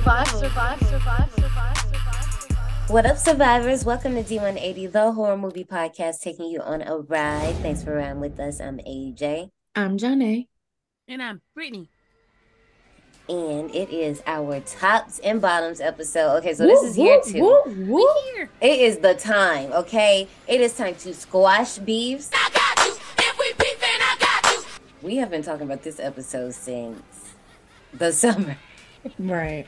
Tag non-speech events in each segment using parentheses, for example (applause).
survive, survive, survive, survive, survive. What up, survivors? Welcome to D180, the horror movie podcast, taking you on a ride. Thanks for riding with us. I'm AJ. I'm Janae. And I'm Brittany. And it is our tops and bottoms episode. Okay, so this is here too. Woo, woo. Here. It is the time, okay? It is time to squash beefs. I got you. If we beefing, I got you. We have been talking about this episode since the (laughs) summer. Right.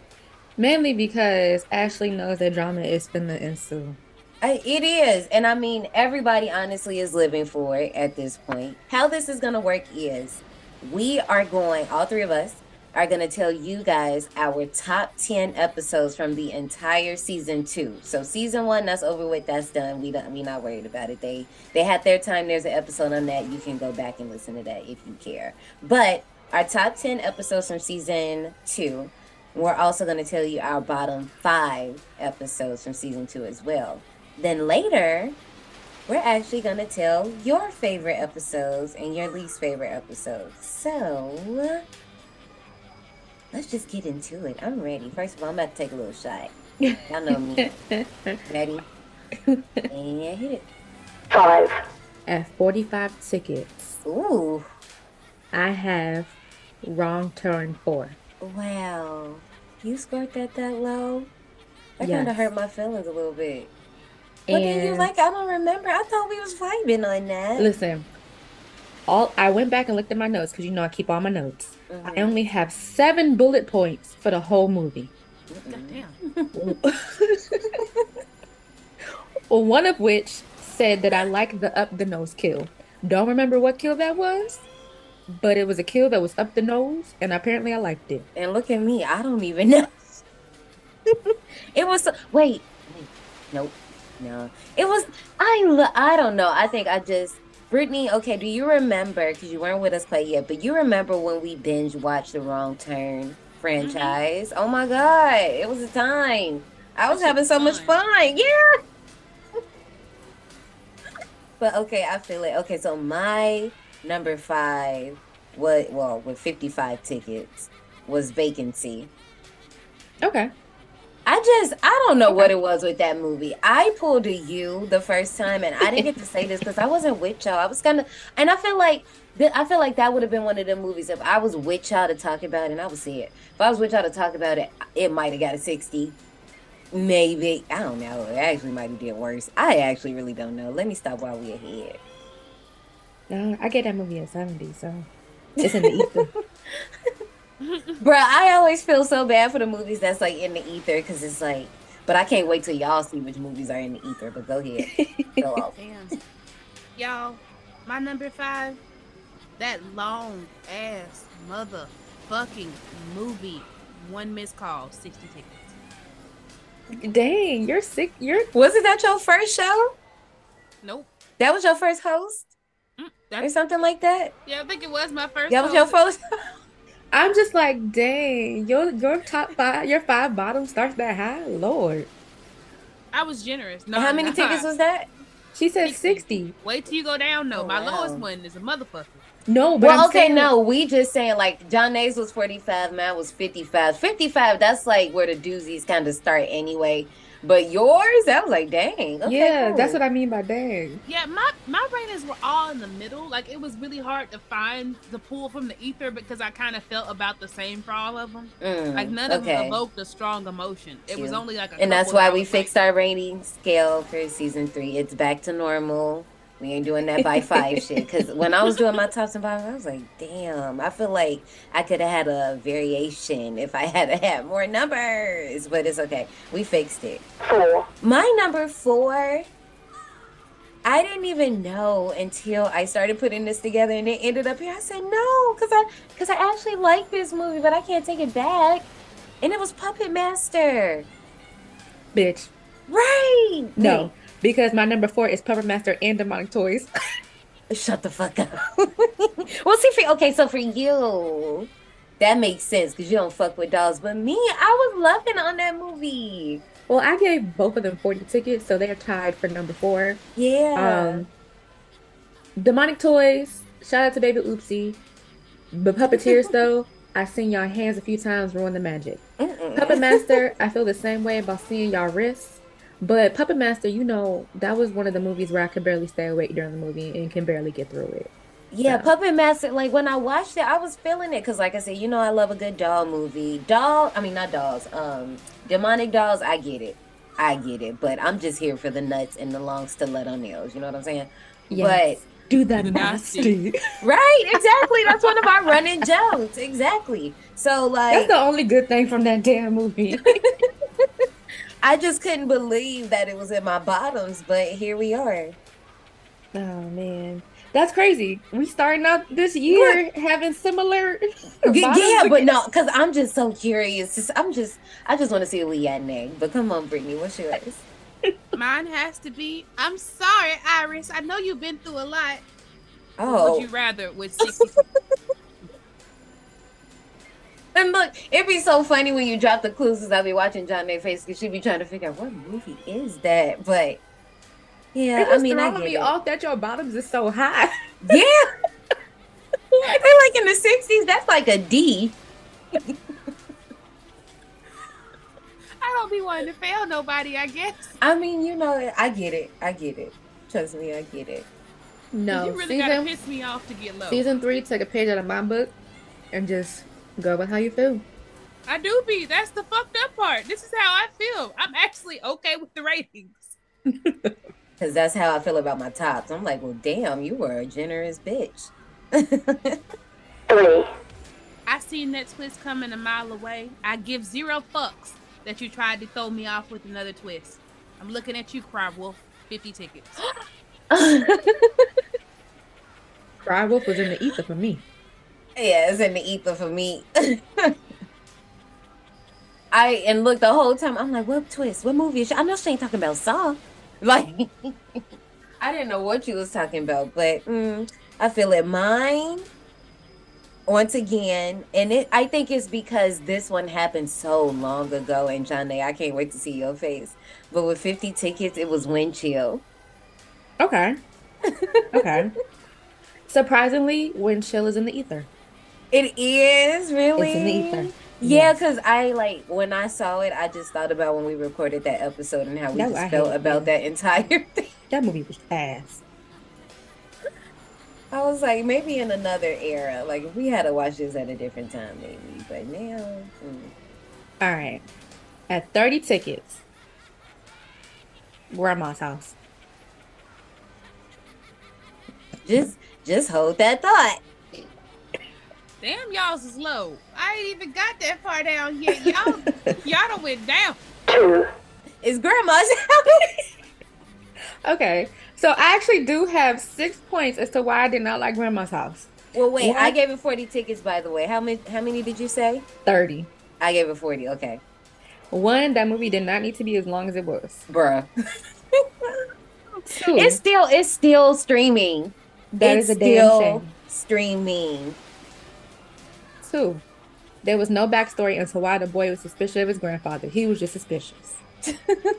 Mainly because Ashley knows that drama is finna ensue. I, it is. And I mean, everybody honestly is living for it at this point. How this is going to work is we are going, all three of us are going to tell you guys our top 10 episodes from the entire season two. So season one, that's over with. That's done. We don't, we not worried about it. They, they had their time. There's an episode on that. You can go back and listen to that if you care. But our top 10 episodes from season two, we're also going to tell you our bottom five episodes from season two as well. Then later, we're actually going to tell your favorite episodes and your least favorite episodes. So, let's just get into it. I'm ready. First of all, I'm about to take a little shot. Y'all know me. (laughs) Ready? And hit it. Five. At 45 tickets, Ooh, I have Wrong Turn 4. Wow. You scored that that low? That kind of Yes. hurt my feelings a little bit. What did you And like? I don't remember. I thought we was vibing on that. listen, all I went back and looked at my notes because you know I keep all my notes. I mm-hmm. only have seven bullet points for the whole movie. Goddamn. (laughs) well, one of which said that I like the up the nose kill. Don't remember what kill that was, but it was a kill that was up the nose, and apparently I liked it. And look at me. I don't even know. (laughs) it was wait, wait. Nope. No. It was I lo- I don't know. I think I just Brittany, okay, do you remember cuz you weren't with us quite yet, but you remember when we binge watched the Wrong Turn franchise? Oh my god, it was a time. I was That having was so much fun. fun. Yeah. (laughs) but okay, I feel it. Okay, so my number 5 what well, with 55 tickets was Vacancy. Okay. I just I don't know what it was with that movie. I pulled a U the first time, and I didn't get to say this because I wasn't with y'all. I was kind of, and I feel like I feel like that would have been one of the movies if I was with y'all to talk about it, and I would see it. If I was with y'all to talk about it, it might have got a sixty, maybe. I don't know. It actually might have did worse. I actually really don't know. Let me stop while we're ahead. No, I get that movie at 70, so it's in the ether. (laughs) Bruh, I always feel so bad for the movies that's like in the ether because it's like, but I can't wait till y'all see which movies are in the ether. But go ahead, go (laughs) off. Damn. Y'all, my number five, that long ass motherfucking movie, one missed call, 60 tickets. Dang, you're sick. You're Wasn't that your first show? Nope. That was your first host Mm, or something like that? yeah, I think it was my first. That was your host. first. (laughs) I'm just like, dang, your your top five, your five bottom starts that high. Lord, I was generous. No, How many not. tickets was that? she said 60. sixty. Wait till you go down, though. Oh, my wow. lowest one is a motherfucker. No, but Well, I'm okay, saying, no, we just saying like Janae's was 45, mine was 55. 55, that's like where the doozies kind of start anyway. But yours, I was like, dang. Okay, yeah, cool. that's what I mean by dang. Yeah, my my ratings were all in the middle. Like it was really hard to find the pool from the ether because I kind of felt about the same for all of them. Mm, Like none of them evoked a strong emotion. It was only like a And that's why we fixed like, our rating scale for season three. It's back to normal. We ain't doing that by five shit. Because when I was doing my tops and bottoms, I was like, damn, I feel like I could have had a variation if I had (laughs) had more numbers. But it's okay. We fixed it. Four. My number four, I didn't even know until I started putting this together and it ended up here. I said no, because I because I actually like this movie, but I can't take it back. And it was Puppet Master. Bitch, Right. no, because my number four is Puppet Master and Demonic Toys. (laughs) Shut the fuck up. (laughs) well, see, for, okay, so for you, that makes sense because you don't fuck with dolls. But me, I was loving on that movie. well, I gave both of them forty tickets, so they're tied for number four. Yeah. Um, Demonic Toys. Shout out to Baby Oopsie. But Puppeteers, (laughs) though, I seen y'all hands a few times ruin the magic. Mm-mm. Puppet Master, I feel the same way about seeing y'all wrists. But Puppet Master, you know, that was one of the movies where I could barely stay awake during the movie and can barely get through it. Yeah, So- Puppet Master. Like when I watched it, I was feeling it because, like I said, you know, I love a good doll movie. Doll, I mean, not dolls. Um, demonic dolls. I get it, I get it. But I'm just here for the nuts and the long stiletto nails. You know what I'm saying? Yes. Do that nasty. nasty. Right, exactly. That's one of our running (laughs) jokes. Exactly. So like, That's the only good thing from that damn movie. (laughs) I just couldn't believe that it was in my bottoms, but here we are. oh man. That's crazy. We starting out this year having similar (laughs) Y- bottoms Yeah, but no, because I'm just so curious. Just- I'm just, I just want to see where we at next. But come on, Brittany, what's yours? (laughs) (laughs) Mine has to be. I'm sorry, Iris. I know you've been through a lot. Oh, Would you rather with 60? And look, it'd be so funny when you drop the clues because I'll be watching Janae face because she'd be trying to figure out what movie is that. But yeah, It I was mean, I throwing get me it. off that your bottoms is so high. Yeah, (laughs) they're like in the '60s. That's like a D. I don't be wanting to fail nobody, I guess. I mean, you know, I get it. I get it. Trust me, I get it. No, you really gotta season piss me off to get low. season three, take a page out of my book and just go with how you feel. I do be. That's the fucked up part. This is how I feel. I'm actually okay with the ratings. (laughs) Because that's how I feel about my tops. I'm like, well, damn, you were a generous bitch. three, I seen that twist coming a mile away. I give zero fucks that you tried to throw me off with another twist. I'm looking at you, Cry Wolf. 50 tickets. (gasps) Cry Wolf was in the ether for me. Yeah, it's in the ether for me. (laughs) I and look the whole time. I'm like, what twist? What movie? Is she? I know she ain't talking about Saw. (laughs) Like, I didn't know what you was talking about, but mm, I feel it. Mine, once again, and it. I think it's because this one happened so long ago. And John, I can't wait to see your face. But with 50 tickets, it was Wind Chill. Okay. (laughs) Okay. Surprisingly, Wind Chill is in the ether. It is really. It's the ether. Yeah, Yes. because I like when I saw it, I just thought about when we recorded that episode and how we No, just I felt about that entire (laughs) thing. That movie was ass. I was like, maybe in another era, like if we had to watch this at a different time, maybe. But now, mm. All right. At 30 tickets, Grandma's house. just just hold that thought. Damn, y'all's is low. I ain't even got that far down yet. Y'all, (laughs) y'all done went down. (laughs) two, It's grandma's (laughs) house. Okay. So I actually do have six points as to why I did not like Grandma's house. well, wait, What? I gave it forty tickets, by the way. How many? How many did you say? 30. I gave it forty. Okay, One, that movie did not need to be as long as it was. bruh. Two, It's still it's still streaming. that it's is a damn still shame. streaming. Two, there was no backstory into why the boy was suspicious of his grandfather. He was just suspicious.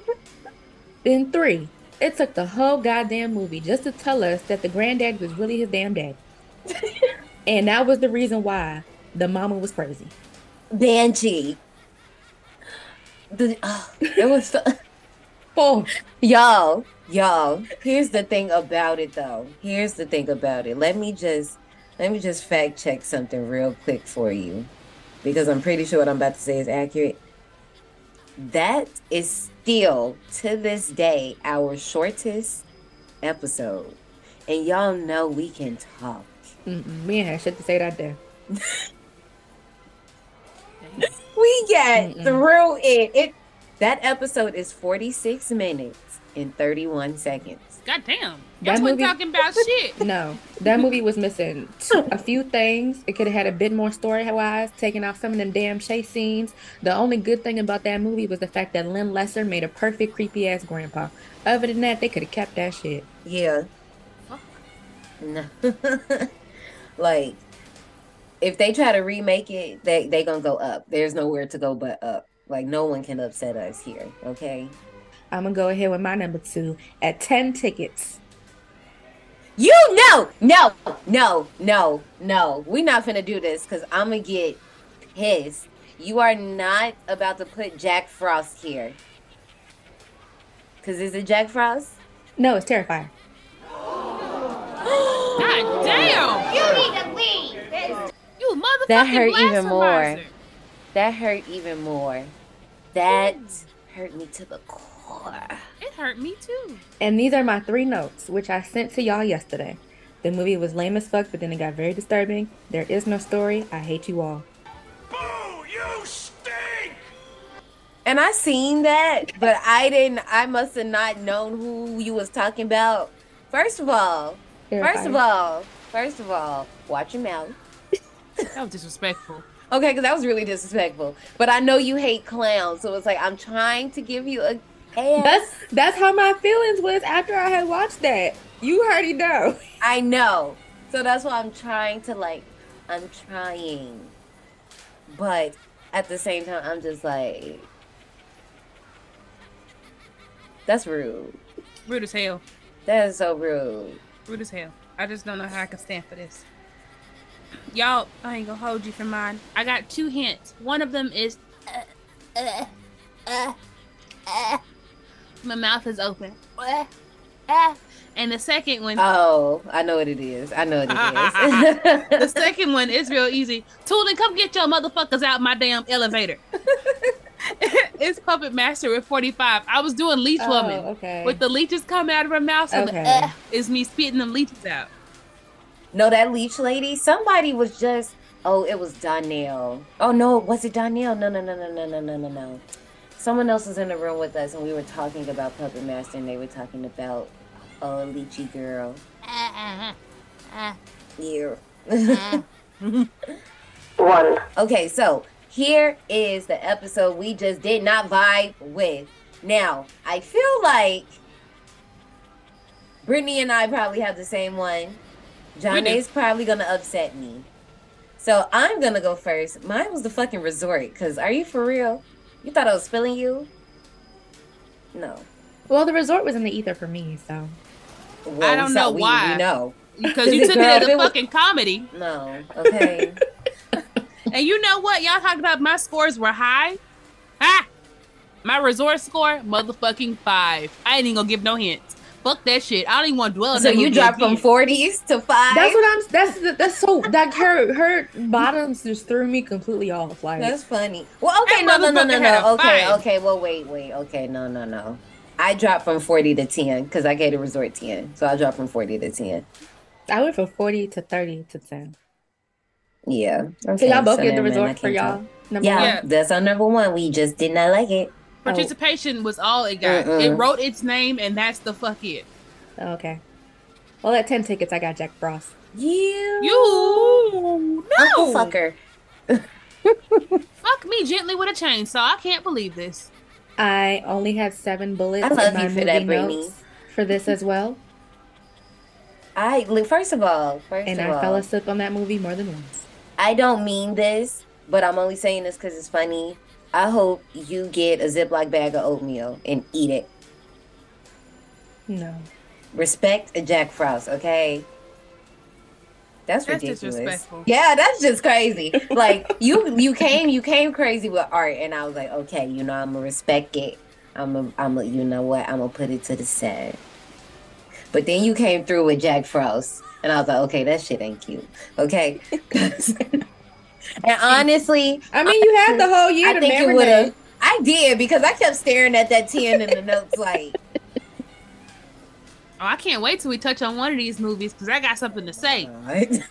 (laughs) then three, it took the whole goddamn movie just to tell us that the granddad was really his damn dad. (laughs) and that was the reason why the mama was crazy. Banshee. The, oh, it was so, (laughs) Four. y'all, y'all. Here's the thing about it, though. Here's the thing about it. Let me just let me just fact check something real quick for you, because I'm pretty sure what I'm about to say is accurate. That is still to this day our shortest episode, and y'all know we can talk. Mm-mm, we ain't had shit to say that day. (laughs) We got Mm-mm. through it. It that episode is 46 minutes and 31 seconds. God damn. Y'all That wasn't movie- talking about (laughs) shit. No, that movie was missing a few things. It could have had a bit more story wise, taking off some of them damn chase scenes. The only good thing about that movie was the fact that Len Lesser made a perfect creepy ass grandpa. Other than that, they could have kept that shit. Yeah. Fuck. (laughs) No. like if they try to remake it, they they going to go up. There's nowhere to go but up. Like no one can upset us here, okay? I'm gonna go ahead with my number two at 10 tickets. You no, no, no, no, no. we not finna do this because I'm gonna get pissed. You are not about to put Jack Frost here. Cause is it Jack Frost? No, it's terrifying. God damn! You need to leave. You motherfucking That hurt even more. That hurt even more. That hurt me to the core. It hurt me too. And these are my three notes, which I sent to y'all yesterday. The movie was lame as fuck, but then it got very disturbing. There is no story. I hate you all. Boo! You stink! And I seen that, but I didn't. I must have not known who you was talking about. First of all, first of all, first of all, watch your mouth. That was disrespectful. Okay, because that was really disrespectful. But I know you hate clowns, so it's like I'm trying to give you a pass. That's that's how my feelings was after I had watched that. You already know. (laughs) I know. So that's why I'm trying to like. I'm trying, but at the same time, I'm just like, that's rude. Rude as hell. That is so rude. Rude as hell. I just don't know how I can stand for this. Y'all, I ain't gonna hold you for mine. I got two hints. One of them is uh, uh, uh, uh. My mouth is open. And the second one, Oh, I know what it is. I know what it (laughs) (laughs) the second one is real easy. Toulon, come get your motherfuckers out my damn elevator. (laughs) it's Puppet Master with 45. I was doing Leech Woman. Oh, okay. With the leeches coming out of her mouth, so Okay. the uh, is me spitting them leeches out. no, that leech lady. Somebody was just. Oh, it was Donnell. Oh no, was it Donnell? No, no, no, no, no, no, no, no, no. Someone else was in the room with us, and we were talking about Puppet Master, and they were talking about oh, Lychee Girl. Yeah. (laughs) One. Okay, so here is the episode we just did not vibe with. Now, I feel like Brittany and I probably have the same one. John is probably gonna upset me. So I'm gonna go first. Mine was the fucking resort. Cause are you for real? You thought I was spilling you? No. Well, the resort was in the ether for me, so Well, I don't know we, why. We know. Because you (laughs) took Girl, it as a it was- fucking comedy. No. Okay. (laughs) And you know what? Y'all talked about my scores were high. Ha! My resort score, motherfucking five. I ain't even gonna give no hints. Fuck that shit. I don't even want to dwell on so that you dropped from forties to five. that's what I'm. That's that's so like her her bottoms just threw me completely off. Like That's funny. Well, okay, no, no, no, no, motherfucker had a no. Okay, five. okay. Well, wait, wait. Okay, no, no, no. I dropped from forty to ten because I gave the resort ten, so I dropped from forty to ten. I went from forty to thirty to ten. Yeah. So Okay, y'all both so get the then, man, I resort for y'all. Number Yeah, one. Yeah. that's our number one. We just did not like it. Oh. Participation was all it got. Mm-mm. It wrote its name, and that's the fuck it. Oh, okay. Well, at ten tickets, I got Jack Frost. You, You Uncle no fucker. (laughs) fuck me gently with a chainsaw. I can't believe this. I only had seven bullets I love in my you for that, Brittany. for this as well, I li- first of all, first and of I all, fell asleep on that movie more than once. I don't mean this, but I'm only saying this because it's funny. I hope you get a Ziploc bag of oatmeal and eat it. No. Respect a Jack Frost, okay? That's, That's ridiculous. Yeah, that's just crazy. like you, you came, you came crazy with art, and I was like, okay, you know, I'm gonna respect it. I'm, a, I'm, a, you know what? I'm gonna put it to the side. But then you came through with Jack Frost, and I was like, okay, that shit ain't cute. Okay. (laughs) and honestly, I mean, you had the whole year I to think it would marinate. have. I did because I kept staring at that ten in the notes like. Oh, I can't wait till we touch on one of these movies because I got something to say. God.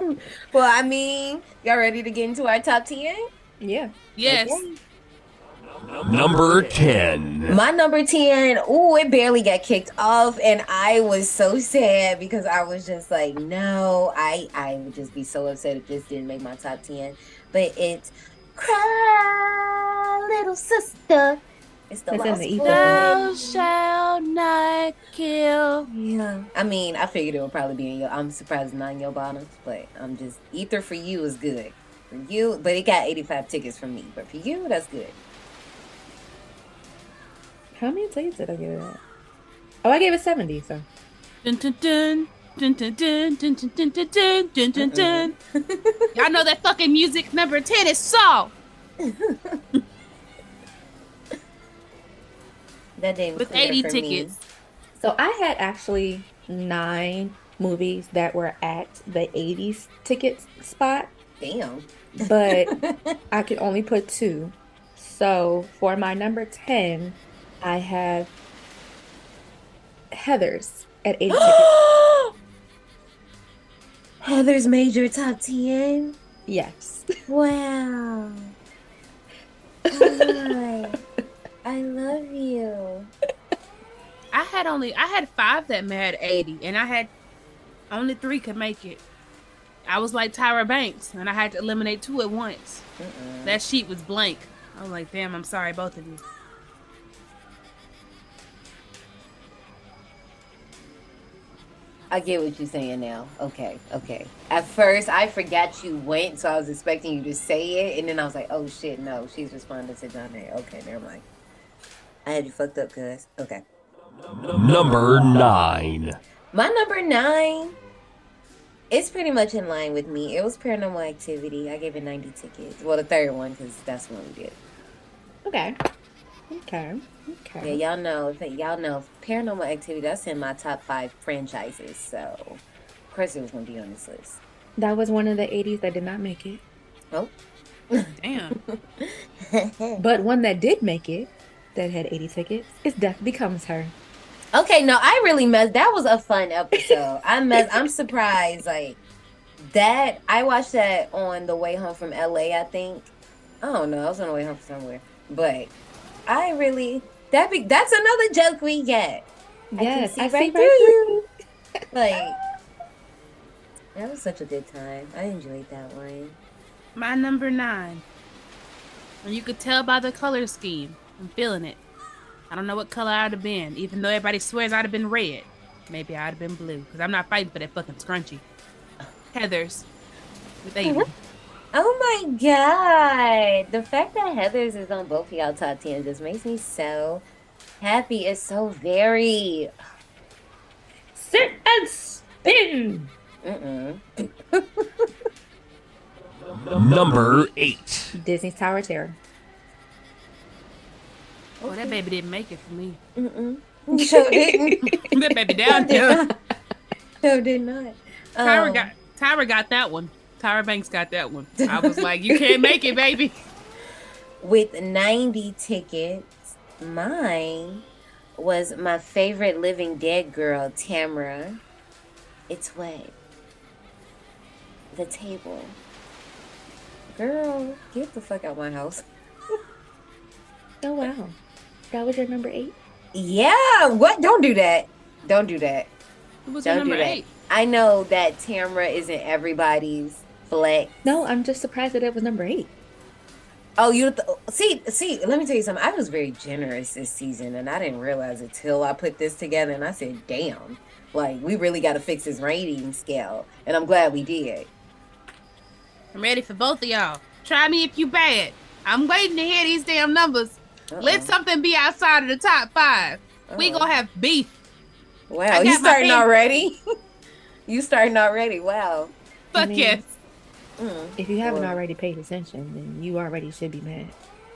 (laughs) well, I mean, y'all ready to get into our top 10? Yeah. Yes. Number 10. My number 10, ooh, it barely got kicked off. And I was so sad because I was just like, no, I, I would just be so upset if this didn't make my top 10. But it's Cry, Little Sister. It's the It's last the one. Thou shalt not kill. Yeah. I mean, I figured it would probably be in your. I'm surprised it's not in your bottoms, but I'm just ether for you is good for you. But it got 85 tickets from me, but for you, that's good. How many tickets did I give it at? Oh, I gave it 70, so. Dun, dun, dun, Dun, dun, dun, dun, dun, dun, dun, dun, dun, dun, dun. Uh-uh. Y'all know that fucking music. Number 10 is Saw. (laughs) That didn't With 80 for tickets. Me. So I had actually nine movies that were at the 80s ticket spot, Damn. but (laughs) I could only put two. So for my number 10, I have Heather's at 80. (gasps) (gasps) Heather's made your top 10? Yes. Wow. (laughs) Oh, I love you. I had only I had five that made 80, and I had only three could make it. I was like Tyra Banks, and I had to eliminate two at once. Mm-mm. That sheet was blank. I was like, damn, I'm sorry, both of you. I get what you're saying now. Okay, okay. At first, I forgot you went, so I was expecting you to say it, and then I was like, "Oh shit, no, she's responding to Janae." Okay, never mind. I had you fucked up, cuz. Okay. Number nine. My number nine. It's pretty much in line with me. It was Paranormal Activity. I gave it 90 tickets. Well, the third one, because that's what we did. Okay. Okay. Yeah, y'all know. Y'all know Paranormal Activity. That's in my top five franchises. So, of course, it was gonna be on this list. That was one of the 80s that did not make it. Oh. Damn. (laughs) But one that did make it, that had 80 tickets, is Death Becomes Her. Okay, no, I really messed. That was a fun episode. I mess. I'm surprised. Like that. I watched that on the way home from LA. I think. I don't know. I was on the way home from somewhere, but I really that be that's another joke we get. I Yes, can see I right see through right you. (laughs) Like that was such a good time. I enjoyed that one. My number nine. And you could tell by the color scheme. I'm feeling it. I don't know what color I'd have been, even though everybody swears I'd have been red. Maybe I'd have been blue, because I'm not fighting for that fucking scrunchy. Heather's with 80. Oh my god! The fact that Heather's is on both of y'all top ten just makes me so happy. It's so very. Sit and spin. Mm-mm. (laughs) Number eight. Disney's Tower of Terror. Oh, that baby didn't make it for me. Mm-mm. (laughs) Sure didn't. that baby down there. Sure did not. Tyra Um, got Tyra got that one. Tyra Banks got that one. I was like, you can't make it, baby. (laughs) with 90 tickets, mine was my favorite Living Dead girl, Tamara. It's what? The table. Girl, get the fuck out my house. (laughs) Oh, wow. That was your number eight? Yeah, what? Don't do that. Don't do that. Who was Don't do number that. eight? I know that Tamara isn't everybody's flex. No, I'm just surprised that it was number eight. Oh, you th- see, see. Let me tell you something. I was very generous this season, and I didn't realize it till I put this together. And I said, "Damn, like we really got to fix this rating scale." And I'm glad we did. I'm ready for both of y'all. Try me if you bad. I'm waiting to hear these damn numbers. Let Uh-oh. something be outside of the top 5 We Uh-oh. gonna have beef. Wow, you starting already? (laughs) you starting already? Wow. Fuck mean- yes. Mm. If you haven't Well- already paid attention, then you already should be mad.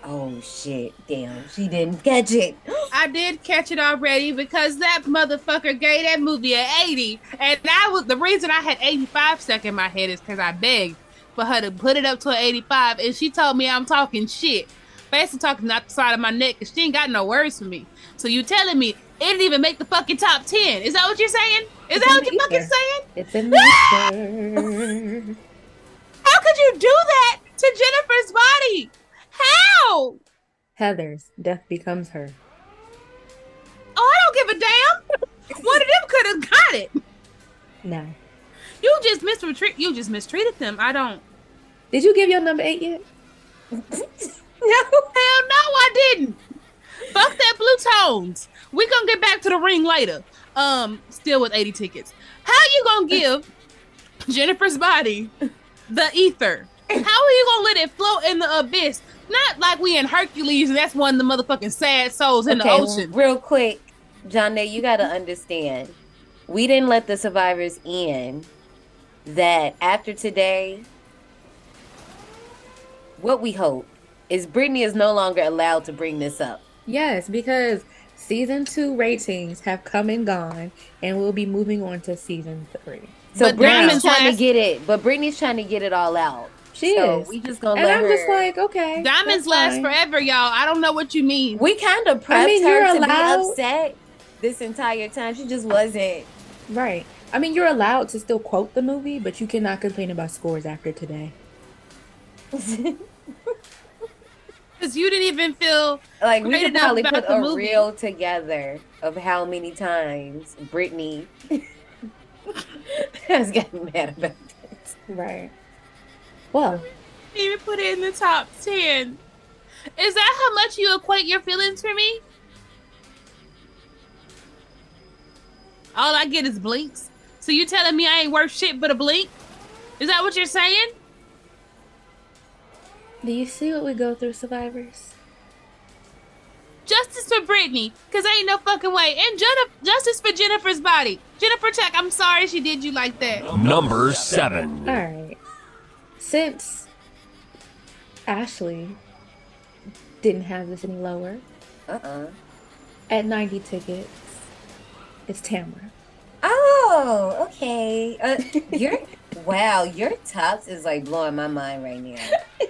Oh shit! Damn, she didn't catch it. (gasps) I did catch it already because that motherfucker gave that movie an 80. And that was the reason I had 85 stuck in my head is because I begged for her to put it up to an 85. And she told me I'm talking shit. Basically talking out the side of my neck because she ain't got no words for me. So you telling me it didn't even make the fucking top 10. Is that what you're saying? Is It's that what you're fucking saying? It's in the ether. How could you do that to Jennifer's body? How? Heather's Death Becomes Her. Oh, I don't give a damn. One of them could have got it. No. You just mistreat. You just mistreated them. I don't. Did you give your number eight yet? (laughs) no. Hell no, I didn't. Fuck that blue tones. We gonna get back to the ring later. Um, still with 80 tickets. How you gonna give (laughs) Jennifer's body the ether? How are you gonna let it float in the abyss? Not like we in Hercules and that's one of the motherfucking sad souls in the ocean. real quick, John. Day, you got to understand. we didn't let the survivors in that after today, what we hope is Brittany is no longer allowed to bring this up. Yes, because season two ratings have come and gone, and we'll be moving on to season three. So But Brittany's Diamond's trying to get it, but Brittany's trying to get it all out. She so is. we just gonna and let I'm her. just like, okay. Diamonds last fine. forever, y'all. I don't know what you mean. we kind of prepped I mean, her you're to allowed- be upset this entire time. She just wasn't. Right. I mean, you're allowed to still quote the movie, but you cannot complain about scores after today. (laughs) Because you didn't even feel like we Great could probably put a movie. reel together of how many times Brittany (laughs) has getting mad about this. Right. Well, even put it in the top 10. Is that how much you equate your feelings for me? All I get is blinks. So you telling me I ain't worth shit but a blink? Is that what you're saying? do you see what we go through, survivors? Justice for Brittany, cause ain't no fucking way. And Jennifer, justice for Jennifer's body. Jennifer Check, I'm sorry she did you like that. Number 7. All right. Since Ashley didn't have this any lower, Uh-uh. at 90 tickets, it's Tamara. Oh, okay. Uh, (laughs) your wow, your tops is like blowing my mind right now.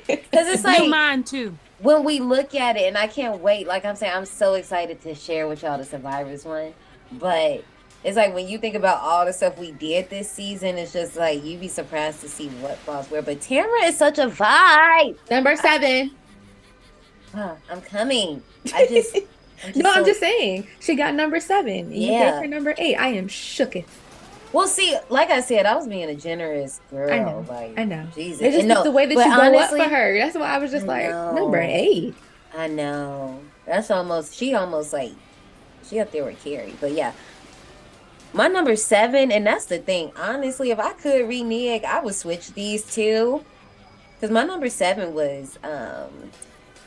Because it's Like, like mine too. When we look at it, and I can't wait. Like I'm saying, I'm so excited to share with y'all the survivors one. But it's like when you think about all the stuff we did this season, it's just like you'd be surprised to see what falls where. But Tamara is such a vibe. Number seven. I'm coming. I just. (laughs) I'm No, I'm just saying. She got number seven. You Yeah. gave her number eight. I am shooketh. Well, see, like I said, I was being a generous girl. I know. Like, I know. Jesus. It's just no, the way that you go honestly, up for her. That's why I was just I like, know. number eight. I know. That's almost she almost like she up there with Carrie. But yeah. My number seven, and that's the thing. Honestly, if I could renege, I would switch these two. Cause my number seven was um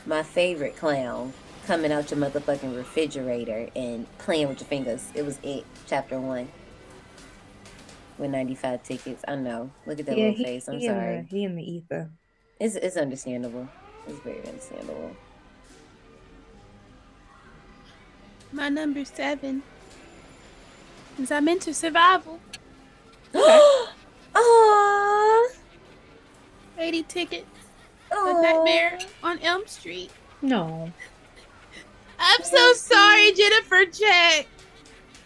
my favorite clown coming out your motherfucking refrigerator and playing with your fingers. It was it, chapter one. With 95 tickets. I know. Look at that little he, face. I'm he in sorry. the- he in the ether. It's it's understandable. It's very understandable. My number seven is I'm into survival. (gasps) Aww. 80 tickets. The Aw. Nightmare on Elm Street. No. I'm so sorry, Jennifer Check.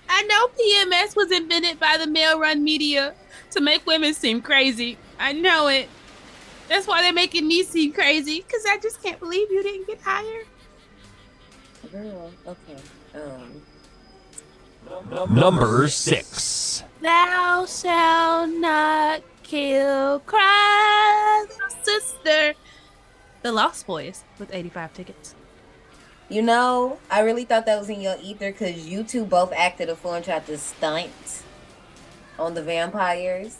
I know PMS was invented by the male run media to make women seem crazy. I know it. That's why they're making me seem crazy, because I just can't believe you didn't get hired. Girl, okay. Um, Number 6. Thou shalt not kill, cry, sister. The Lost Boys with 85 tickets. You know, I really thought that was in your ether because you two both acted a fool and tried to stunt on the vampires,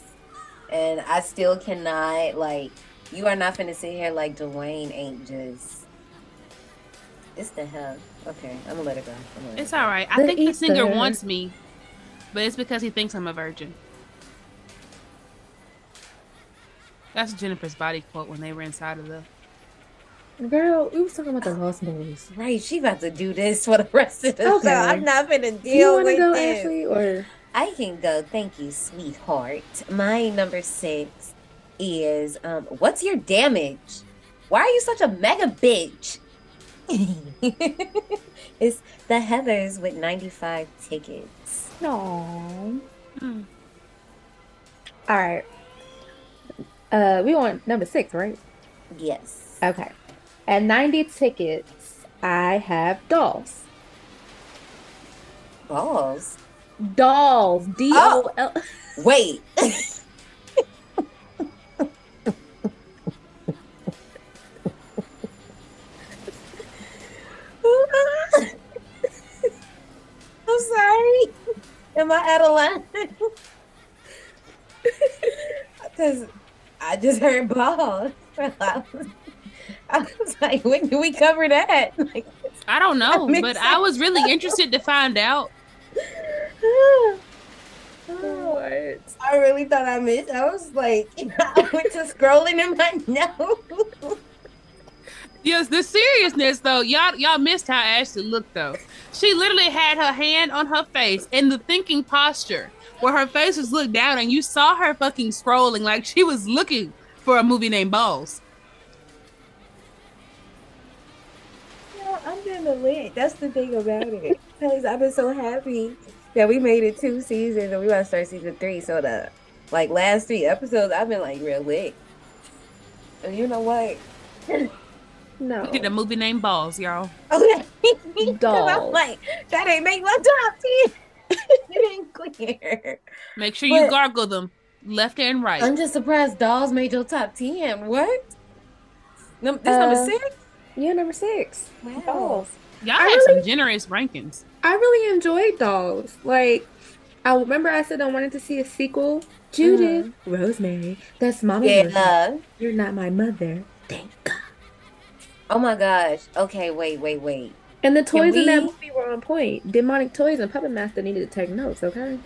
and I still cannot like. You are not finna sit here like Dwayne ain't just. It's the hell. Okay, I'm gonna let it go. Let It's it go. all right. I The think the singer wants me, but it's because he thinks I'm a virgin. That's Jennifer's body quote when they were inside of the. Girl, we was talking about the Lost Boys. Right, she about to do this for the rest of the Okay. show. I'm not finna Do you deal want to with go, this. Ashley, or I can go. Thank you, sweetheart. My number six is um, what's your damage? Why are you such a mega bitch? (laughs) it's the Heathers with 95 tickets. no? Hmm. All right. Uh, we want number six, right? Yes. Okay. At 90 tickets, I have dolls. Balls. Dolls. D O oh, L. Wait. (laughs) I'm sorry. Am I out of line? (laughs) Because I just heard balls. (laughs) I was, like, when do we cover that? (laughs) Like, I don't know, makes but I was really interested to find out. I really thought I missed. I was like, (laughs) I went to scrolling in my (laughs) notes. Yes, the seriousness though, y'all y'all missed how Ashley looked though. She literally had her hand on her face in the thinking posture where her face was looked down and you saw her fucking scrolling like she was looking for a movie named Balls. No, I'm gonna lit. That's the thing about it. Because I've been so happy that we made it two seasons and we want to start season three. So the like last three episodes, I've been like real lit. And you know what? (laughs) No. We did a movie named Balls, y'all. Okay. (laughs) 'Cause I'm Dolls. like, that ain't make my top 10. (laughs) it ain't clear. Make sure you gargle them left and right. I'm just surprised Dolls made your top 10. What? Num- This number Uh, six? Yeah, number six. Wow. Dolls. Y'all I had really- some generous rankings. I really enjoyed Dolls. Like, I remember I said I wanted to see a sequel. Judith, mm. Rosemary, that's Mama. Rosemary. Yeah. You're not my mother. Thank God. Oh my gosh. Okay, wait, wait, wait. And the toys in that movie were on point. Demonic toys and Puppet Master needed to take notes. Okay.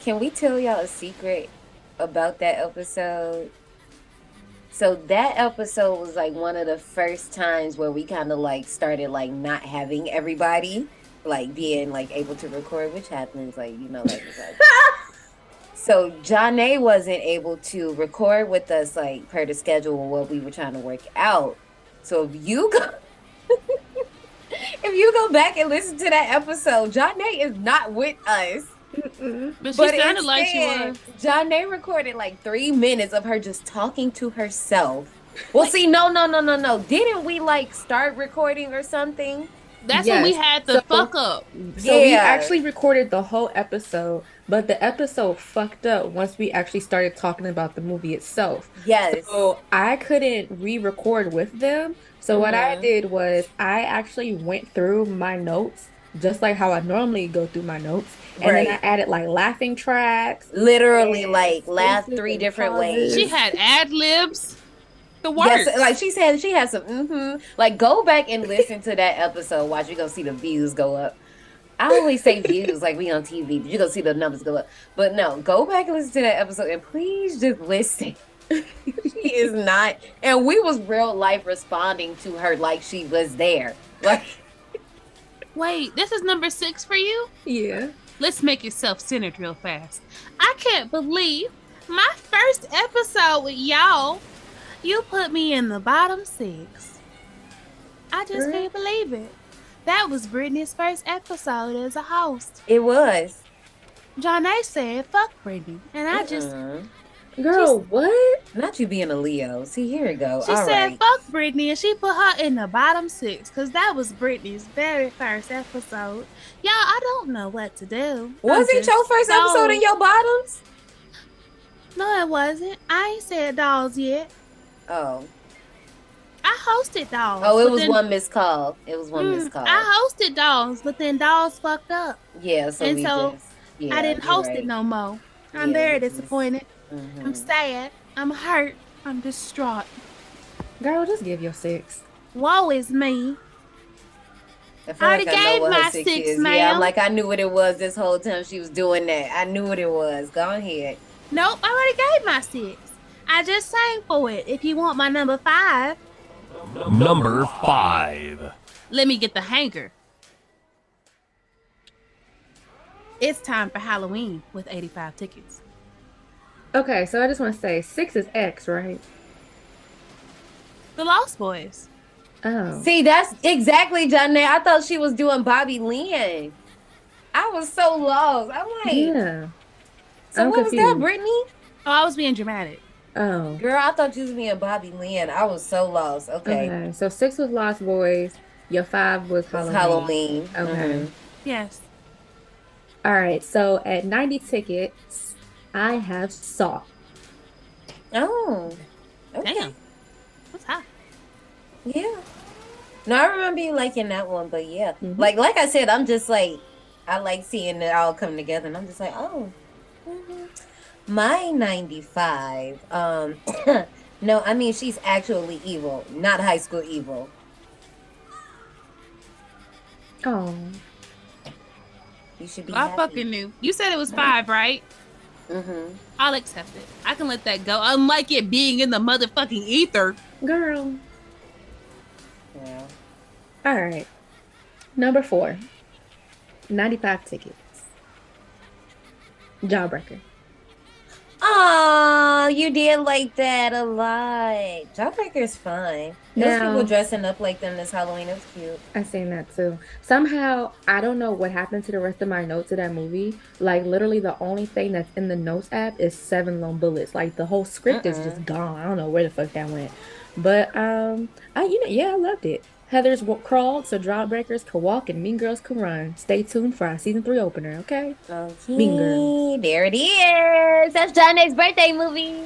Can we tell y'all a secret about that episode? So that episode was like one of the first times where we kind of like started like not having everybody like being like able to record, which happens like you know like. like- (laughs) so Janae wasn't able to record with us like per the schedule of what we were trying to work out. So if you go. (laughs) If you go back and listen to that episode, Janae is not with us. Mm-mm. But she But sounded like she was. Janae recorded like three minutes of her just talking to herself. Well, see, no, no, no, no, no. Didn't we like start recording or something? That's when we had the So- fuck up. So we actually recorded the whole episode, but the episode fucked up once we actually started talking about the movie itself. Yes. So I couldn't re-record with them. So what I Mhm. did was I actually went through my notes just like how I normally go through my notes, and then I added like laughing tracks. Literally, like laugh three different pauses. ways. She had ad libs. The worst. Yes, like she said, she had some. Mm-hmm. Like, go back and listen to that episode. Watch, you gonna see the views go up. I always say views, like we on TV, but you gonna see the numbers go up. But no, go back and listen to that episode, and please just listen. (laughs) she is not, and we was real life responding to her like she was there. Like, Wait, this is number six for you? Yeah. Let's make it self centered real fast. I can't believe my first episode with y'all, you put me in the bottom six. I just Girl. can't believe it. That was Brittany's first episode as a host. it was. Janae said, fuck Brittany. And I just, Mhm. Girl, what? not you being a Leo. See, here we go. she All said, right. fuck Brittany. And she put her in the bottom six because that was Brittany's very first episode. Y'all, I don't know what to do. Was I'm it your first so- episode in your bottoms? No, it wasn't. I ain't said dolls yet. Oh, I hosted dolls. oh, it was then- one missed call. It was one Mm, missed call. I hosted dolls, but then dolls fucked up. Yeah, so And we so, just. Yeah, I didn't host right. it no more. I'm Yeah, very disappointed. Mhm. I'm sad. I'm hurt. I'm distraught. Girl, just give your six. Woe is me. I, feel I already like I know gave what her my six six, is. Yeah, ma'am. I'm like I knew what it was this whole time she was doing that. I knew what it was. Go ahead. Nope, I already gave my six. I just sang for it. If you want my number five, Number 5. let me get the hanger. It's time for Halloween with 85 tickets. Okay, so I just want to say six is X, right? The Lost Boys. Oh. See, that's exactly John. I thought she was doing Bobby Lynn. I was so lost. I'm like, Yeah. so I'm what was that. Brittany? Oh, I was being dramatic. Oh. Girl, I thought you was being Bobby Lynn. I was so lost. Okay, Okay. So six was Lost Boys. Your five was it was Halloween. Halloween. Okay. Mhm. Yes. All right. So at 90 tickets, I have Saw. Oh, okay. Damn. What's hot? Yeah. No, I remember you liking that one, but yeah, Mhm. like like I said, I'm just like I like seeing it all come together, and I'm just like, oh, mhm. my 95. Um, (coughs) no, I mean she's actually evil, not high school evil. Oh. You should be. I happy. fucking knew. You said it was five, right? Mm-hmm. I'll accept it. I can let that go. Unlike it being in the motherfucking ether. Girl. Yeah. All right. Number four. 95 tickets. Jawbreaker. Oh, you did like that a lot. Jawbreaker's fine. Those Now- people dressing up like them this Halloween. It was cute. I seen that too. Somehow, I don't know what happened to the rest of my notes of that movie. Like, literally, the only thing that's in the notes app is seven lone bullets. Like, the whole script is just gone. I don't know where the fuck that went. But, um, I, you know, yeah, I loved it. Heathers crawled so Jawbreakers can walk and Mean Girls can run. Stay tuned for our season three opener, okay? Okay. Mean Girls. There it is. That's Johnny's birthday movie.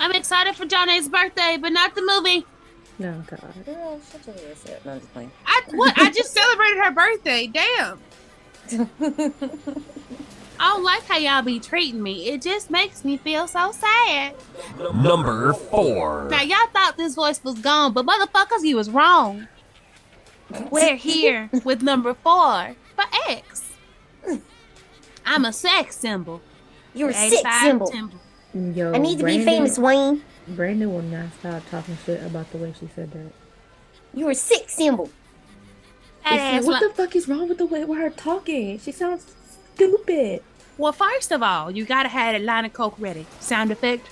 I'm excited for Johnny's birthday, but not the movie. No, God. Girl, shut your ass up. No, I'm just playing. I what? I just celebrated her birthday. Damn. (laughs) I don't like how y'all be treating me. It just makes me feel so sad. Number 4. Now y'all thought this voice was gone, but motherfuckers, you was wrong. We're here with number four for X. I'm a sex symbol. You're a 85 sick symbol. symbol. Yo, I need to be Brandon- famous, Wayne. Brandon will not stop talking shit about the way she said that. You're a sick symbol. That It's like, what the fuck is wrong with the way with her talking? She sounds stupid. Well, first of all, you gotta have a line of coke ready. Sound effect.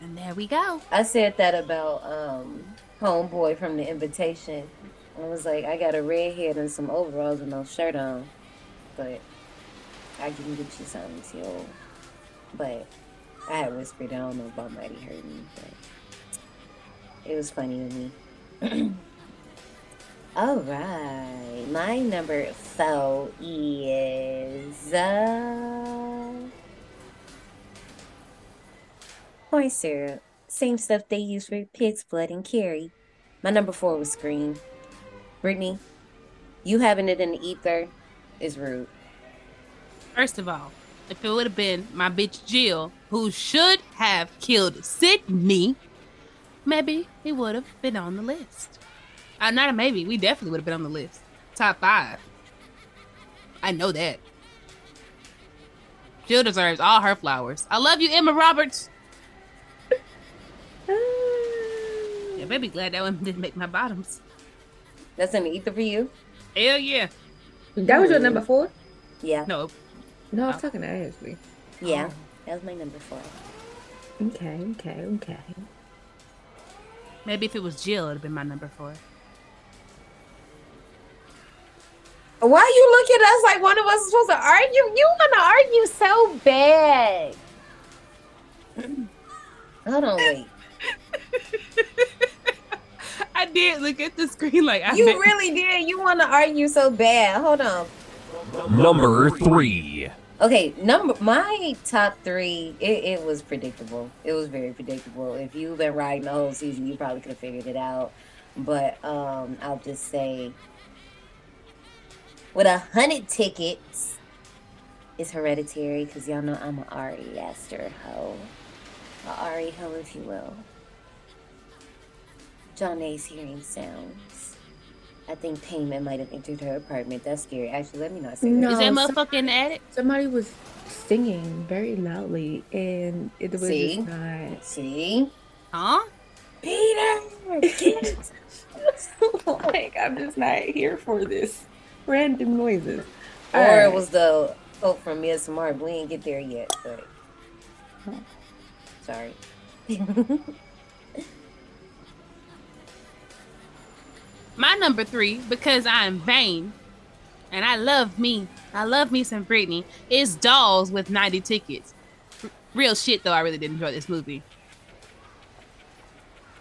And there we go. I said that about um homeboy from the invitation. I was like, I got a red head and some overalls and no shirt on, but I can get you something too. But I had whispered, I don't know if I might have heard me, but it was funny to me. (clears throat) All right, my number four is uh, corn syrup. Same stuff they use for pig's blood and Carrie. My number four was Scream. Brittany, you having it in the ether is rude. First of all, if it would have been my bitch Jill, who should have killed Sydney, maybe it would have been on the list. Uh, not a maybe. We definitely would have been on the list. Top five. I know that. Jill deserves all her flowers. I love you, Emma Roberts. (laughs) Yeah, baby, glad that one didn't make my bottoms. That's in the ether for you? Hell yeah. That was your number four? Yeah. No, No, I was talking to Ashley. Yeah. That was my number four. Okay, okay, okay. maybe if it was Jill, it'd have been my number four. Why you look at us like one of us is supposed to argue? You want to argue so bad. Hold on, wait. (laughs) I did look at the screen like I You meant- really did. You want to argue so bad. Hold on. Number 3. Okay, number my top three. It, it was predictable. It was very predictable. If you've been riding the whole season, you probably could have figured it out. But um, I'll just say, with a hundred tickets, is hereditary because y'all know I'm a Ari Aster hoe, a Ari hoe, if you will. Janae's hearing sounds. I think Paimon might have entered her apartment. That's scary. Actually, let me not say. No. Is that some- motherfucker in attic? Somebody was singing very loudly, and it was See? just not. See? Huh? Peter! Get (laughs) like I'm just not here for this random noises. Or Alright. it was the quote from Miss Smart. We ain't get there yet, but sorry. (laughs) My number three, because I'm vain and I love me, I love me some Britney, is Dolls with 90 tickets. R- real shit, though, I really did enjoy this movie.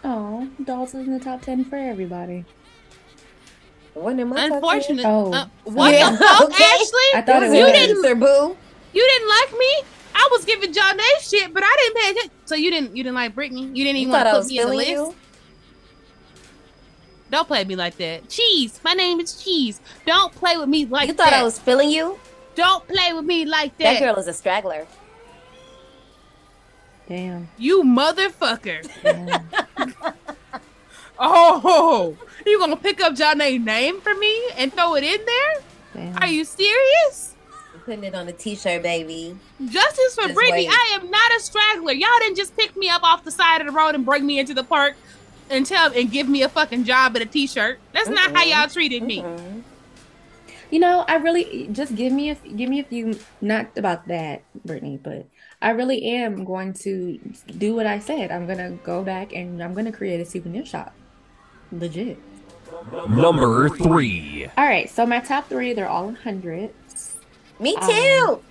Oh, Dolls is in the top ten for everybody. Wasn't it my top Unfortunate. Oh, uh, what Yeah, the fuck, (laughs) okay. Ashley? I thought ten? it you didn't, Sir Boo. you didn't like me. I was giving Janae shit, but I didn't pay attention. So you didn't, you didn't like Britney. You didn't You even want to put me in the list. you? Don't play me like that. Cheese. My name is Cheese. Don't play with me like that. You thought that. I was feeling you? Don't play with me like That that. girl is a straggler. Damn. You motherfucker. damn. (laughs) Oh, you gonna pick up Janae name for me and throw it in there? damn. Are you serious? putting it on a t-shirt, baby. Justice for Just Brittany. wait. I am not a straggler. Y'all didn't just pick me up off the side of the road and bring me into the park and tell and give me a fucking job and a t-shirt. That's not how y'all treated me. Mhm. You know, I really just give me a give me a few. Not about that, Brittany, but I really am going to do what I said. I'm gonna go back and I'm gonna create a souvenir shop. Legit. Number 3. All right, so my top three, they're all in hundreds. Me Um, too.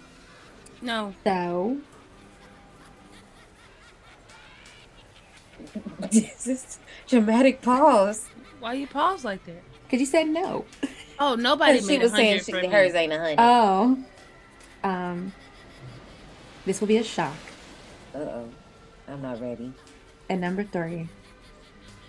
No. So (laughs) this is dramatic pause. Why you pause like that? because you said no. Oh, nobody she was saying she, hers ain't a hundred. Oh, um, this will be a shock. Uh oh, I'm not ready. And number three,